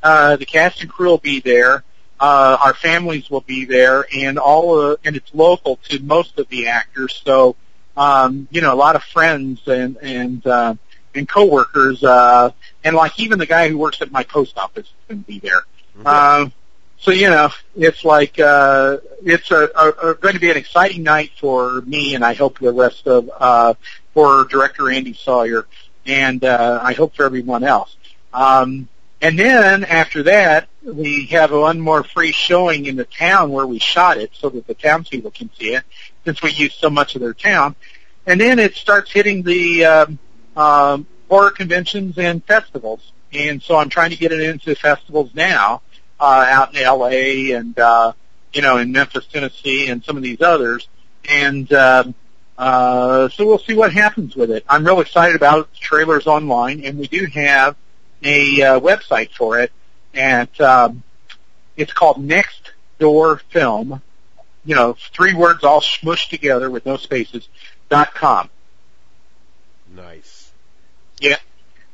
uh, the cast and crew will be there. Uh, our families will be there, and all uh, and it's local to most of the actors. So, um, you know, a lot of friends and and uh, and coworkers, uh, and like even the guy who works at my post office is going to be there. Mhm. Um, so you know, it's like uh, it's a, a, a going to be an exciting night for me, and I hope the rest of uh, for director Andy Sawyer, and uh, I hope for everyone else. Um, and then after that, we have one more free showing in the town where we shot it, so that the townspeople can see it, since we use so much of their town. And then it starts hitting the um, um, horror conventions and festivals. And so I'm trying to get it into festivals now, uh, out in LA and, uh, you know, in Memphis, Tennessee and some of these others. And, um, uh, so we'll see what happens with it. I'm real excited about it. The trailer's online, and we do have a uh, website for it. and um, it's called Next Door Film. You know, three words all smushed together with no spaces. dot com. Nice. Yeah.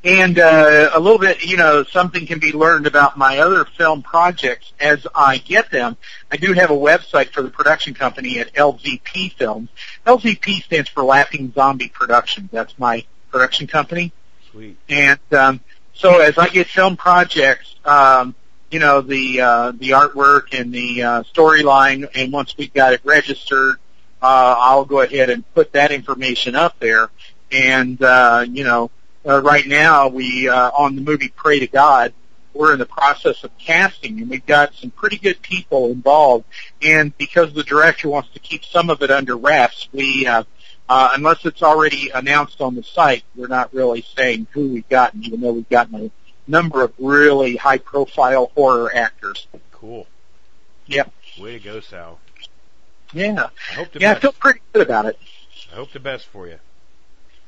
And uh, a little bit, you know, something can be learned about my other film projects as I get them. I do have a website for the production company at LZP Films. LZP stands for Laughing Zombie Productions. That's my production company. Sweet. And um, so as I get film projects, um, you know, the uh, the artwork and the uh, storyline, and once we've got it registered, uh, I'll go ahead and put that information up there. And uh, you know, uh, right now we uh, on the movie Pray to God, we're in the process of casting, and we've got some pretty good people involved. And because the director wants to keep some of it under wraps, we uh, uh, unless it's already announced on the site, we're not really saying who we've gotten, even though we've gotten a number of really high-profile horror actors. Cool. Yep. Way to go, Sal. Yeah. I hope the Yeah, I feel pretty good about it. I hope the best for you.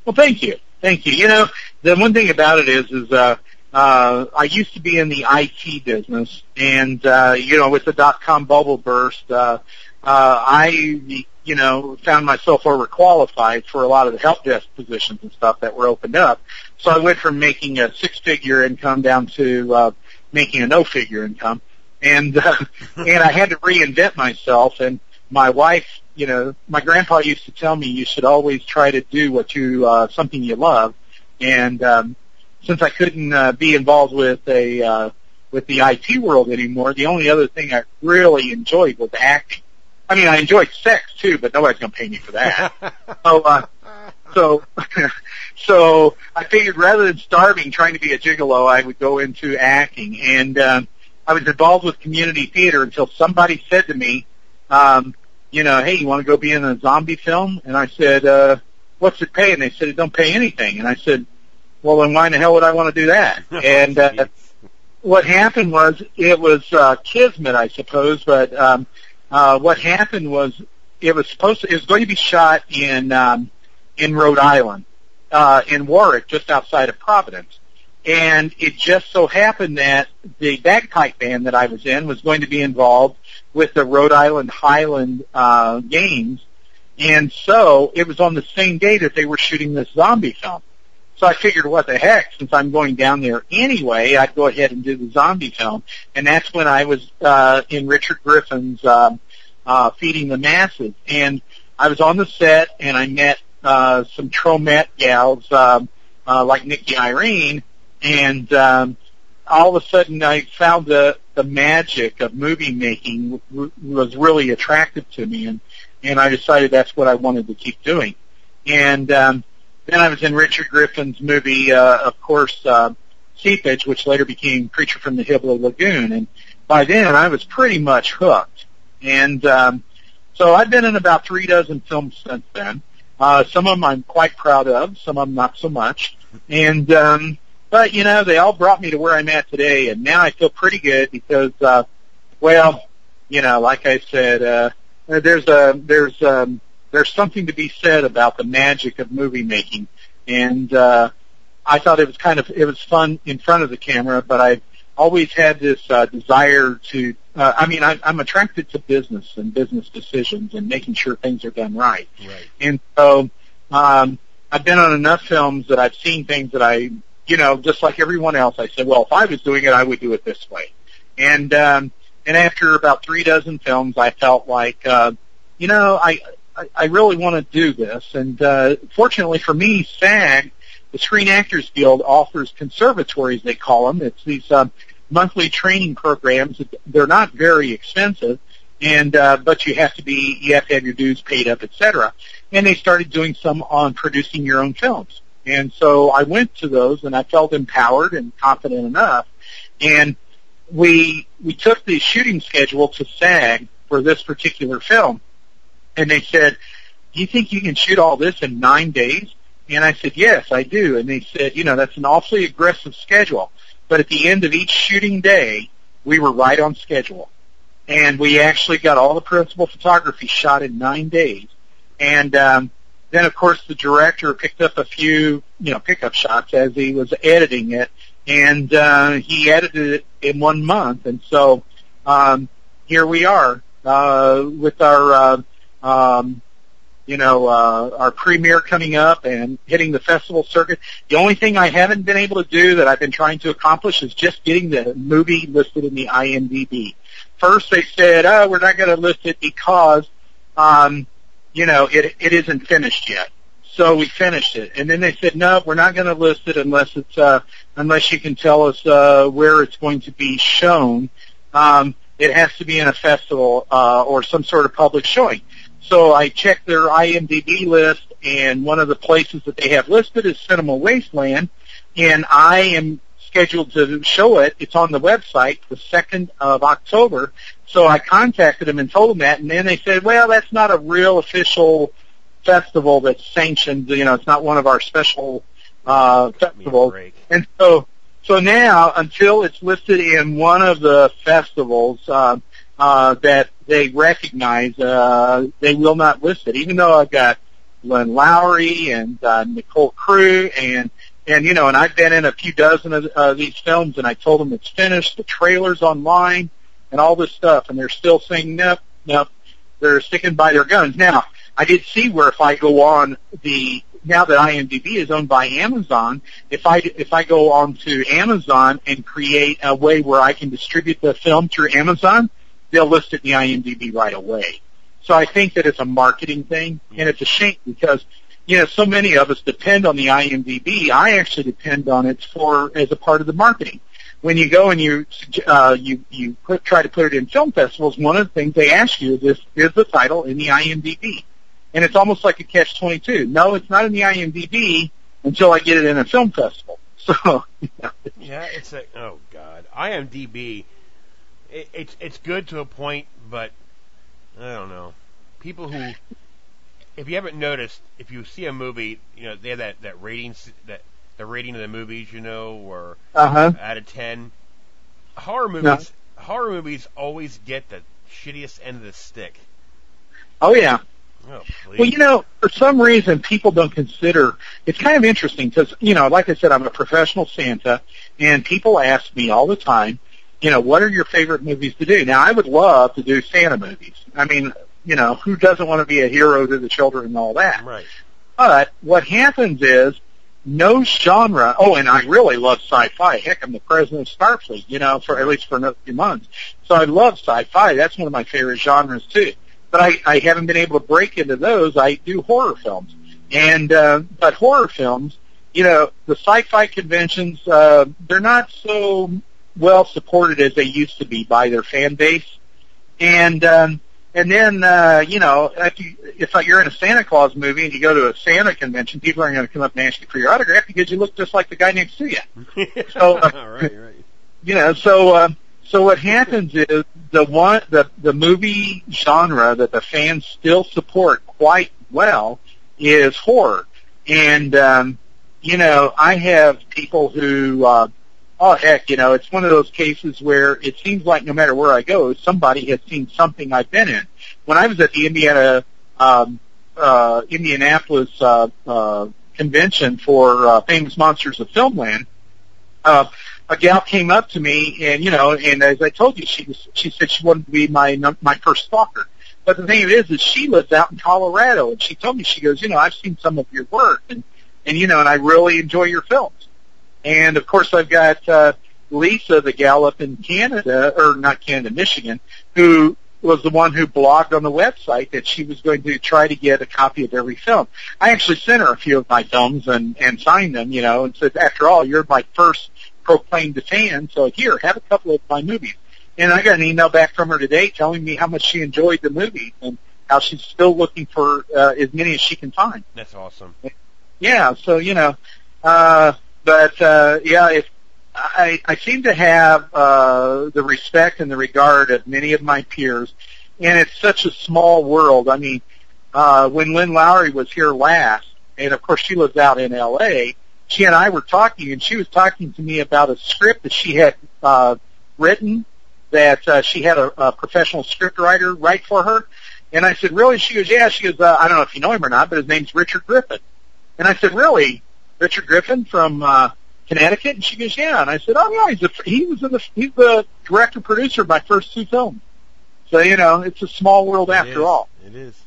Well, thank you, thank you. You know, the one thing about it is, is uh, uh, I used to be in the IT business, and uh, you know, with the dot com bubble burst, uh, uh, I, you know, found myself overqualified for a lot of the help desk positions and stuff that were opened up. So I went from making a six-figure income down to uh, making a no-figure income, and uh, and I had to reinvent myself. And my wife, you know, my grandpa used to tell me you should always try to do what you uh, something you love. And um, since I couldn't uh, be involved with a uh, with the IT world anymore, the only other thing I really enjoyed was acting. I mean, I enjoyed sex too, but nobody's gonna pay me for that. so, uh, so, so I figured rather than starving trying to be a gigolo, I would go into acting. And um, I was involved with community theater until somebody said to me, um, you know, hey, you want to go be in a zombie film? And I said, uh, what's it pay? And they said, it don't pay anything. And I said, well, then why in the hell would I want to do that? And uh, what happened was it was uh, kismet, I suppose. But um, uh, what happened was it was supposed to. It was going to be shot in um, in Rhode Island, uh, in Warwick, just outside of Providence. And it just so happened that the bagpipe band that I was in was going to be involved with the Rhode Island Highland uh, Games, and so it was on the same day that they were shooting this zombie film. So I figured, what the heck? Since I'm going down there anyway, I'd go ahead and do the zombie film. And that's when I was uh, in Richard Griffin's uh, uh, Feeding the Masses, and I was on the set, and I met uh, some Tromette gals um, uh, like Nikki Irene, and um, all of a sudden I found the the magic of movie making w- was really attractive to me, and and I decided that's what I wanted to keep doing. And um, then I was in Richard Griffin's movie, uh, of course, uh, Seepage, which later became Creature from the Hillbilly Lagoon, and by then I was pretty much hooked. And um, so I've been in about three dozen films since then. Uh, some of them I'm quite proud of, some of them not so much. And um, but you know, they all brought me to where I'm at today, and now I feel pretty good because, uh, well, you know, like I said, uh, there's a there's um, there's something to be said about the magic of movie making, and uh, I thought it was kind of it was fun in front of the camera, but I've always had this uh, desire to. Uh, I mean, I, I'm attracted to business and business decisions and making sure things are done right. Right. And so um, I've been on enough films that I've seen things that I, you know, just like everyone else, I said, well, if I was doing it, I would do it this way. And um, and after about three dozen films, I felt like, uh, you know, I I, really want to do this. And uh, fortunately for me, SAG, the Screen Actors Guild, offers conservatories. They call them. It's these um, monthly training programs. They're not very expensive, and uh, but you have to be you have to have your dues paid up, etc. And they started doing some on producing your own films. And so I went to those, and I felt empowered and confident enough. And we we took the shooting schedule to SAG for this particular film, and they said, "Do you think you can shoot all this in nine days?" And I said, "Yes, I do." And they said, "You know, that's an awfully aggressive schedule." But at the end of each shooting day, we were right on schedule. And we actually got all the principal photography shot in nine days. And um, then of course the director picked up a few, you know, pickup shots as he was editing it, and uh, he edited it in one month, and so um, here we are uh, with our, uh, um, you know, uh, our premiere coming up and hitting the festival circuit. The only thing I haven't been able to do that I've been trying to accomplish is just getting the movie listed in the IMDb. First, they said, "Oh, we're not going to list it because." Um, you know, it it isn't finished yet. So we finished it, and then they said, no, we're not going to list it unless it's uh, unless you can tell us uh, where it's going to be shown. Um, it has to be in a festival uh, or some sort of public showing. So I checked their IMDb list, and one of the places that they have listed is Cinema Wasteland, and I am scheduled to show it. It's on the website the 2nd of October. So I contacted them and told them that, and then they said, well, that's not a real official festival that's sanctioned. You know, it's not one of our special uh, festivals. And so, so now, until it's listed in one of the festivals uh, uh, that they recognize, uh, they will not list it. Even though I've got Lynn Lowry and uh, Nicole Crew and and you know, and I've been in a few dozen of uh, these films, and I told them it's finished, the trailer's online, and all this stuff, and they're still saying nope, nope. They're sticking by their guns. Now, I did see where if I go on the now that IMDb is owned by Amazon, if I if I go on to Amazon and create a way where I can distribute the film through Amazon, they'll list it in the IMDb right away. So I think that it's a marketing thing, and it's a shame because you know so many of us depend on the IMDb. I actually depend on it for as a part of the marketing when you go and you uh, you you put, try to put it in film festivals, one of the things they ask you is this is the title in the IMDb, and it's almost like a catch twenty two. No, it's not in the IMDb until I get it in a film festival. So yeah, it's a oh god, IMDb. It, it's it's good to a point, but I don't know. People who, if you haven't noticed, if you see a movie, you know they have that that rating that the rating of the movies, you know, or uh-huh. out of ten. Horror movies, horror movies always get the shittiest end of the stick. Oh yeah. Oh, well, you know, for some reason, people don't consider. It's kind of interesting because, you know, like I said, I'm a professional Santa, and people ask me all the time, you know, what are your favorite movies to do? Now, I would love to do Santa movies. I mean, you know, who doesn't want to be a hero to the children and all that? Right. But what happens is no genre. Oh, and I really love sci-fi. Heck, I'm the president of Starfleet, you know, for at least for another few months. So I love sci-fi. That's one of my favorite genres too. But I, I haven't been able to break into those. I do horror films, and uh, but horror films, you know, the sci-fi conventions, uh, they're not so well supported as they used to be by their fan base, and um, and then, uh, you know, if, you, if you're in a Santa Claus movie and you go to a Santa convention, people aren't going to come up and ask you for your autograph because you look just like the guy next to you. so, uh, right, right. You know, so uh, so what happens is the one the the movie genre that the fans still support quite well is horror, and um, you know, I have people who uh, oh heck, you know, it's one of those cases where it seems like no matter where I go, somebody has seen something I've been in. When I was at the Indiana, um, uh, Indianapolis, uh, uh, convention for, uh, Famous Monsters of Filmland, uh, a gal came up to me and, you know, and as I told you, she was, she said she wanted to be my, my first stalker. But the thing is, is she lives out in Colorado and she told me, she goes, you know, I've seen some of your work and, and, you know, and I really enjoy your films. And of course, I've got uh, Lisa, the gal up in Canada, or not Canada, Michigan, who was the one who blogged on the website that she was going to try to get a copy of every film. I actually sent her a few of my films and and signed them, you know, and said, after all, you're my first proclaimed fan, so here, have a couple of my movies. And I got an email back from her today telling me how much she enjoyed the movie and how she's still looking for uh, as many as she can find. That's awesome. Yeah, so you know, uh, but uh, yeah, if I, I seem to have uh, the respect and the regard of many of my peers, and it's such a small world. I mean, uh, when Lynn Lowry was here last, and of course she lives out in L.A., she and I were talking, and she was talking to me about a script that she had uh, written that uh, she had a, a professional script writer write for her, And I said, really? She goes, yeah. She goes, uh, I don't know if you know him or not, but his name's Richard Griffin. And I said, really? Richard Griffin from uh, Connecticut? And she goes, yeah. And I said, oh yeah, he's a, he was in the he's the director producer of my first two films. So you know, it's a small world It after is. all. It is.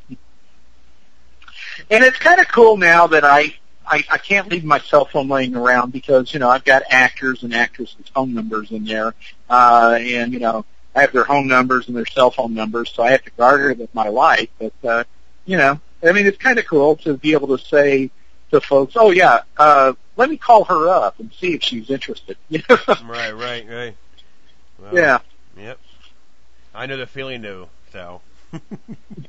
And it's kind of cool now that I, I I can't leave my cell phone laying around because you know I've got actors and actresses' phone numbers in there, uh, and you know I have their home numbers and their cell phone numbers, so I have to guard it with my life. But uh, you know, I mean, it's kind of cool to be able to say to folks, "Oh yeah, uh, let me call her up and see if she's interested." Right, right, right. Well, yeah. Yep. I know the feeling, though, Sal.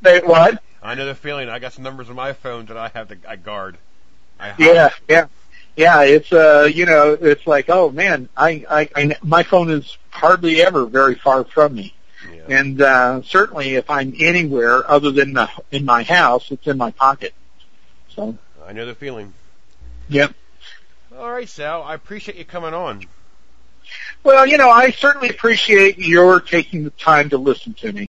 Say what? I know the feeling. I got some numbers on my phone that I have to I guard. I. Yeah, yeah, yeah. It's uh, you know, it's like, oh man, I, I, I my phone is hardly ever very far from me, Yeah. and uh, certainly if I'm anywhere other than the, in my house, it's in my pocket. So, I know the feeling. yep. All right, Sal. I appreciate you coming on. Well, you know, I certainly appreciate your taking the time to listen to me.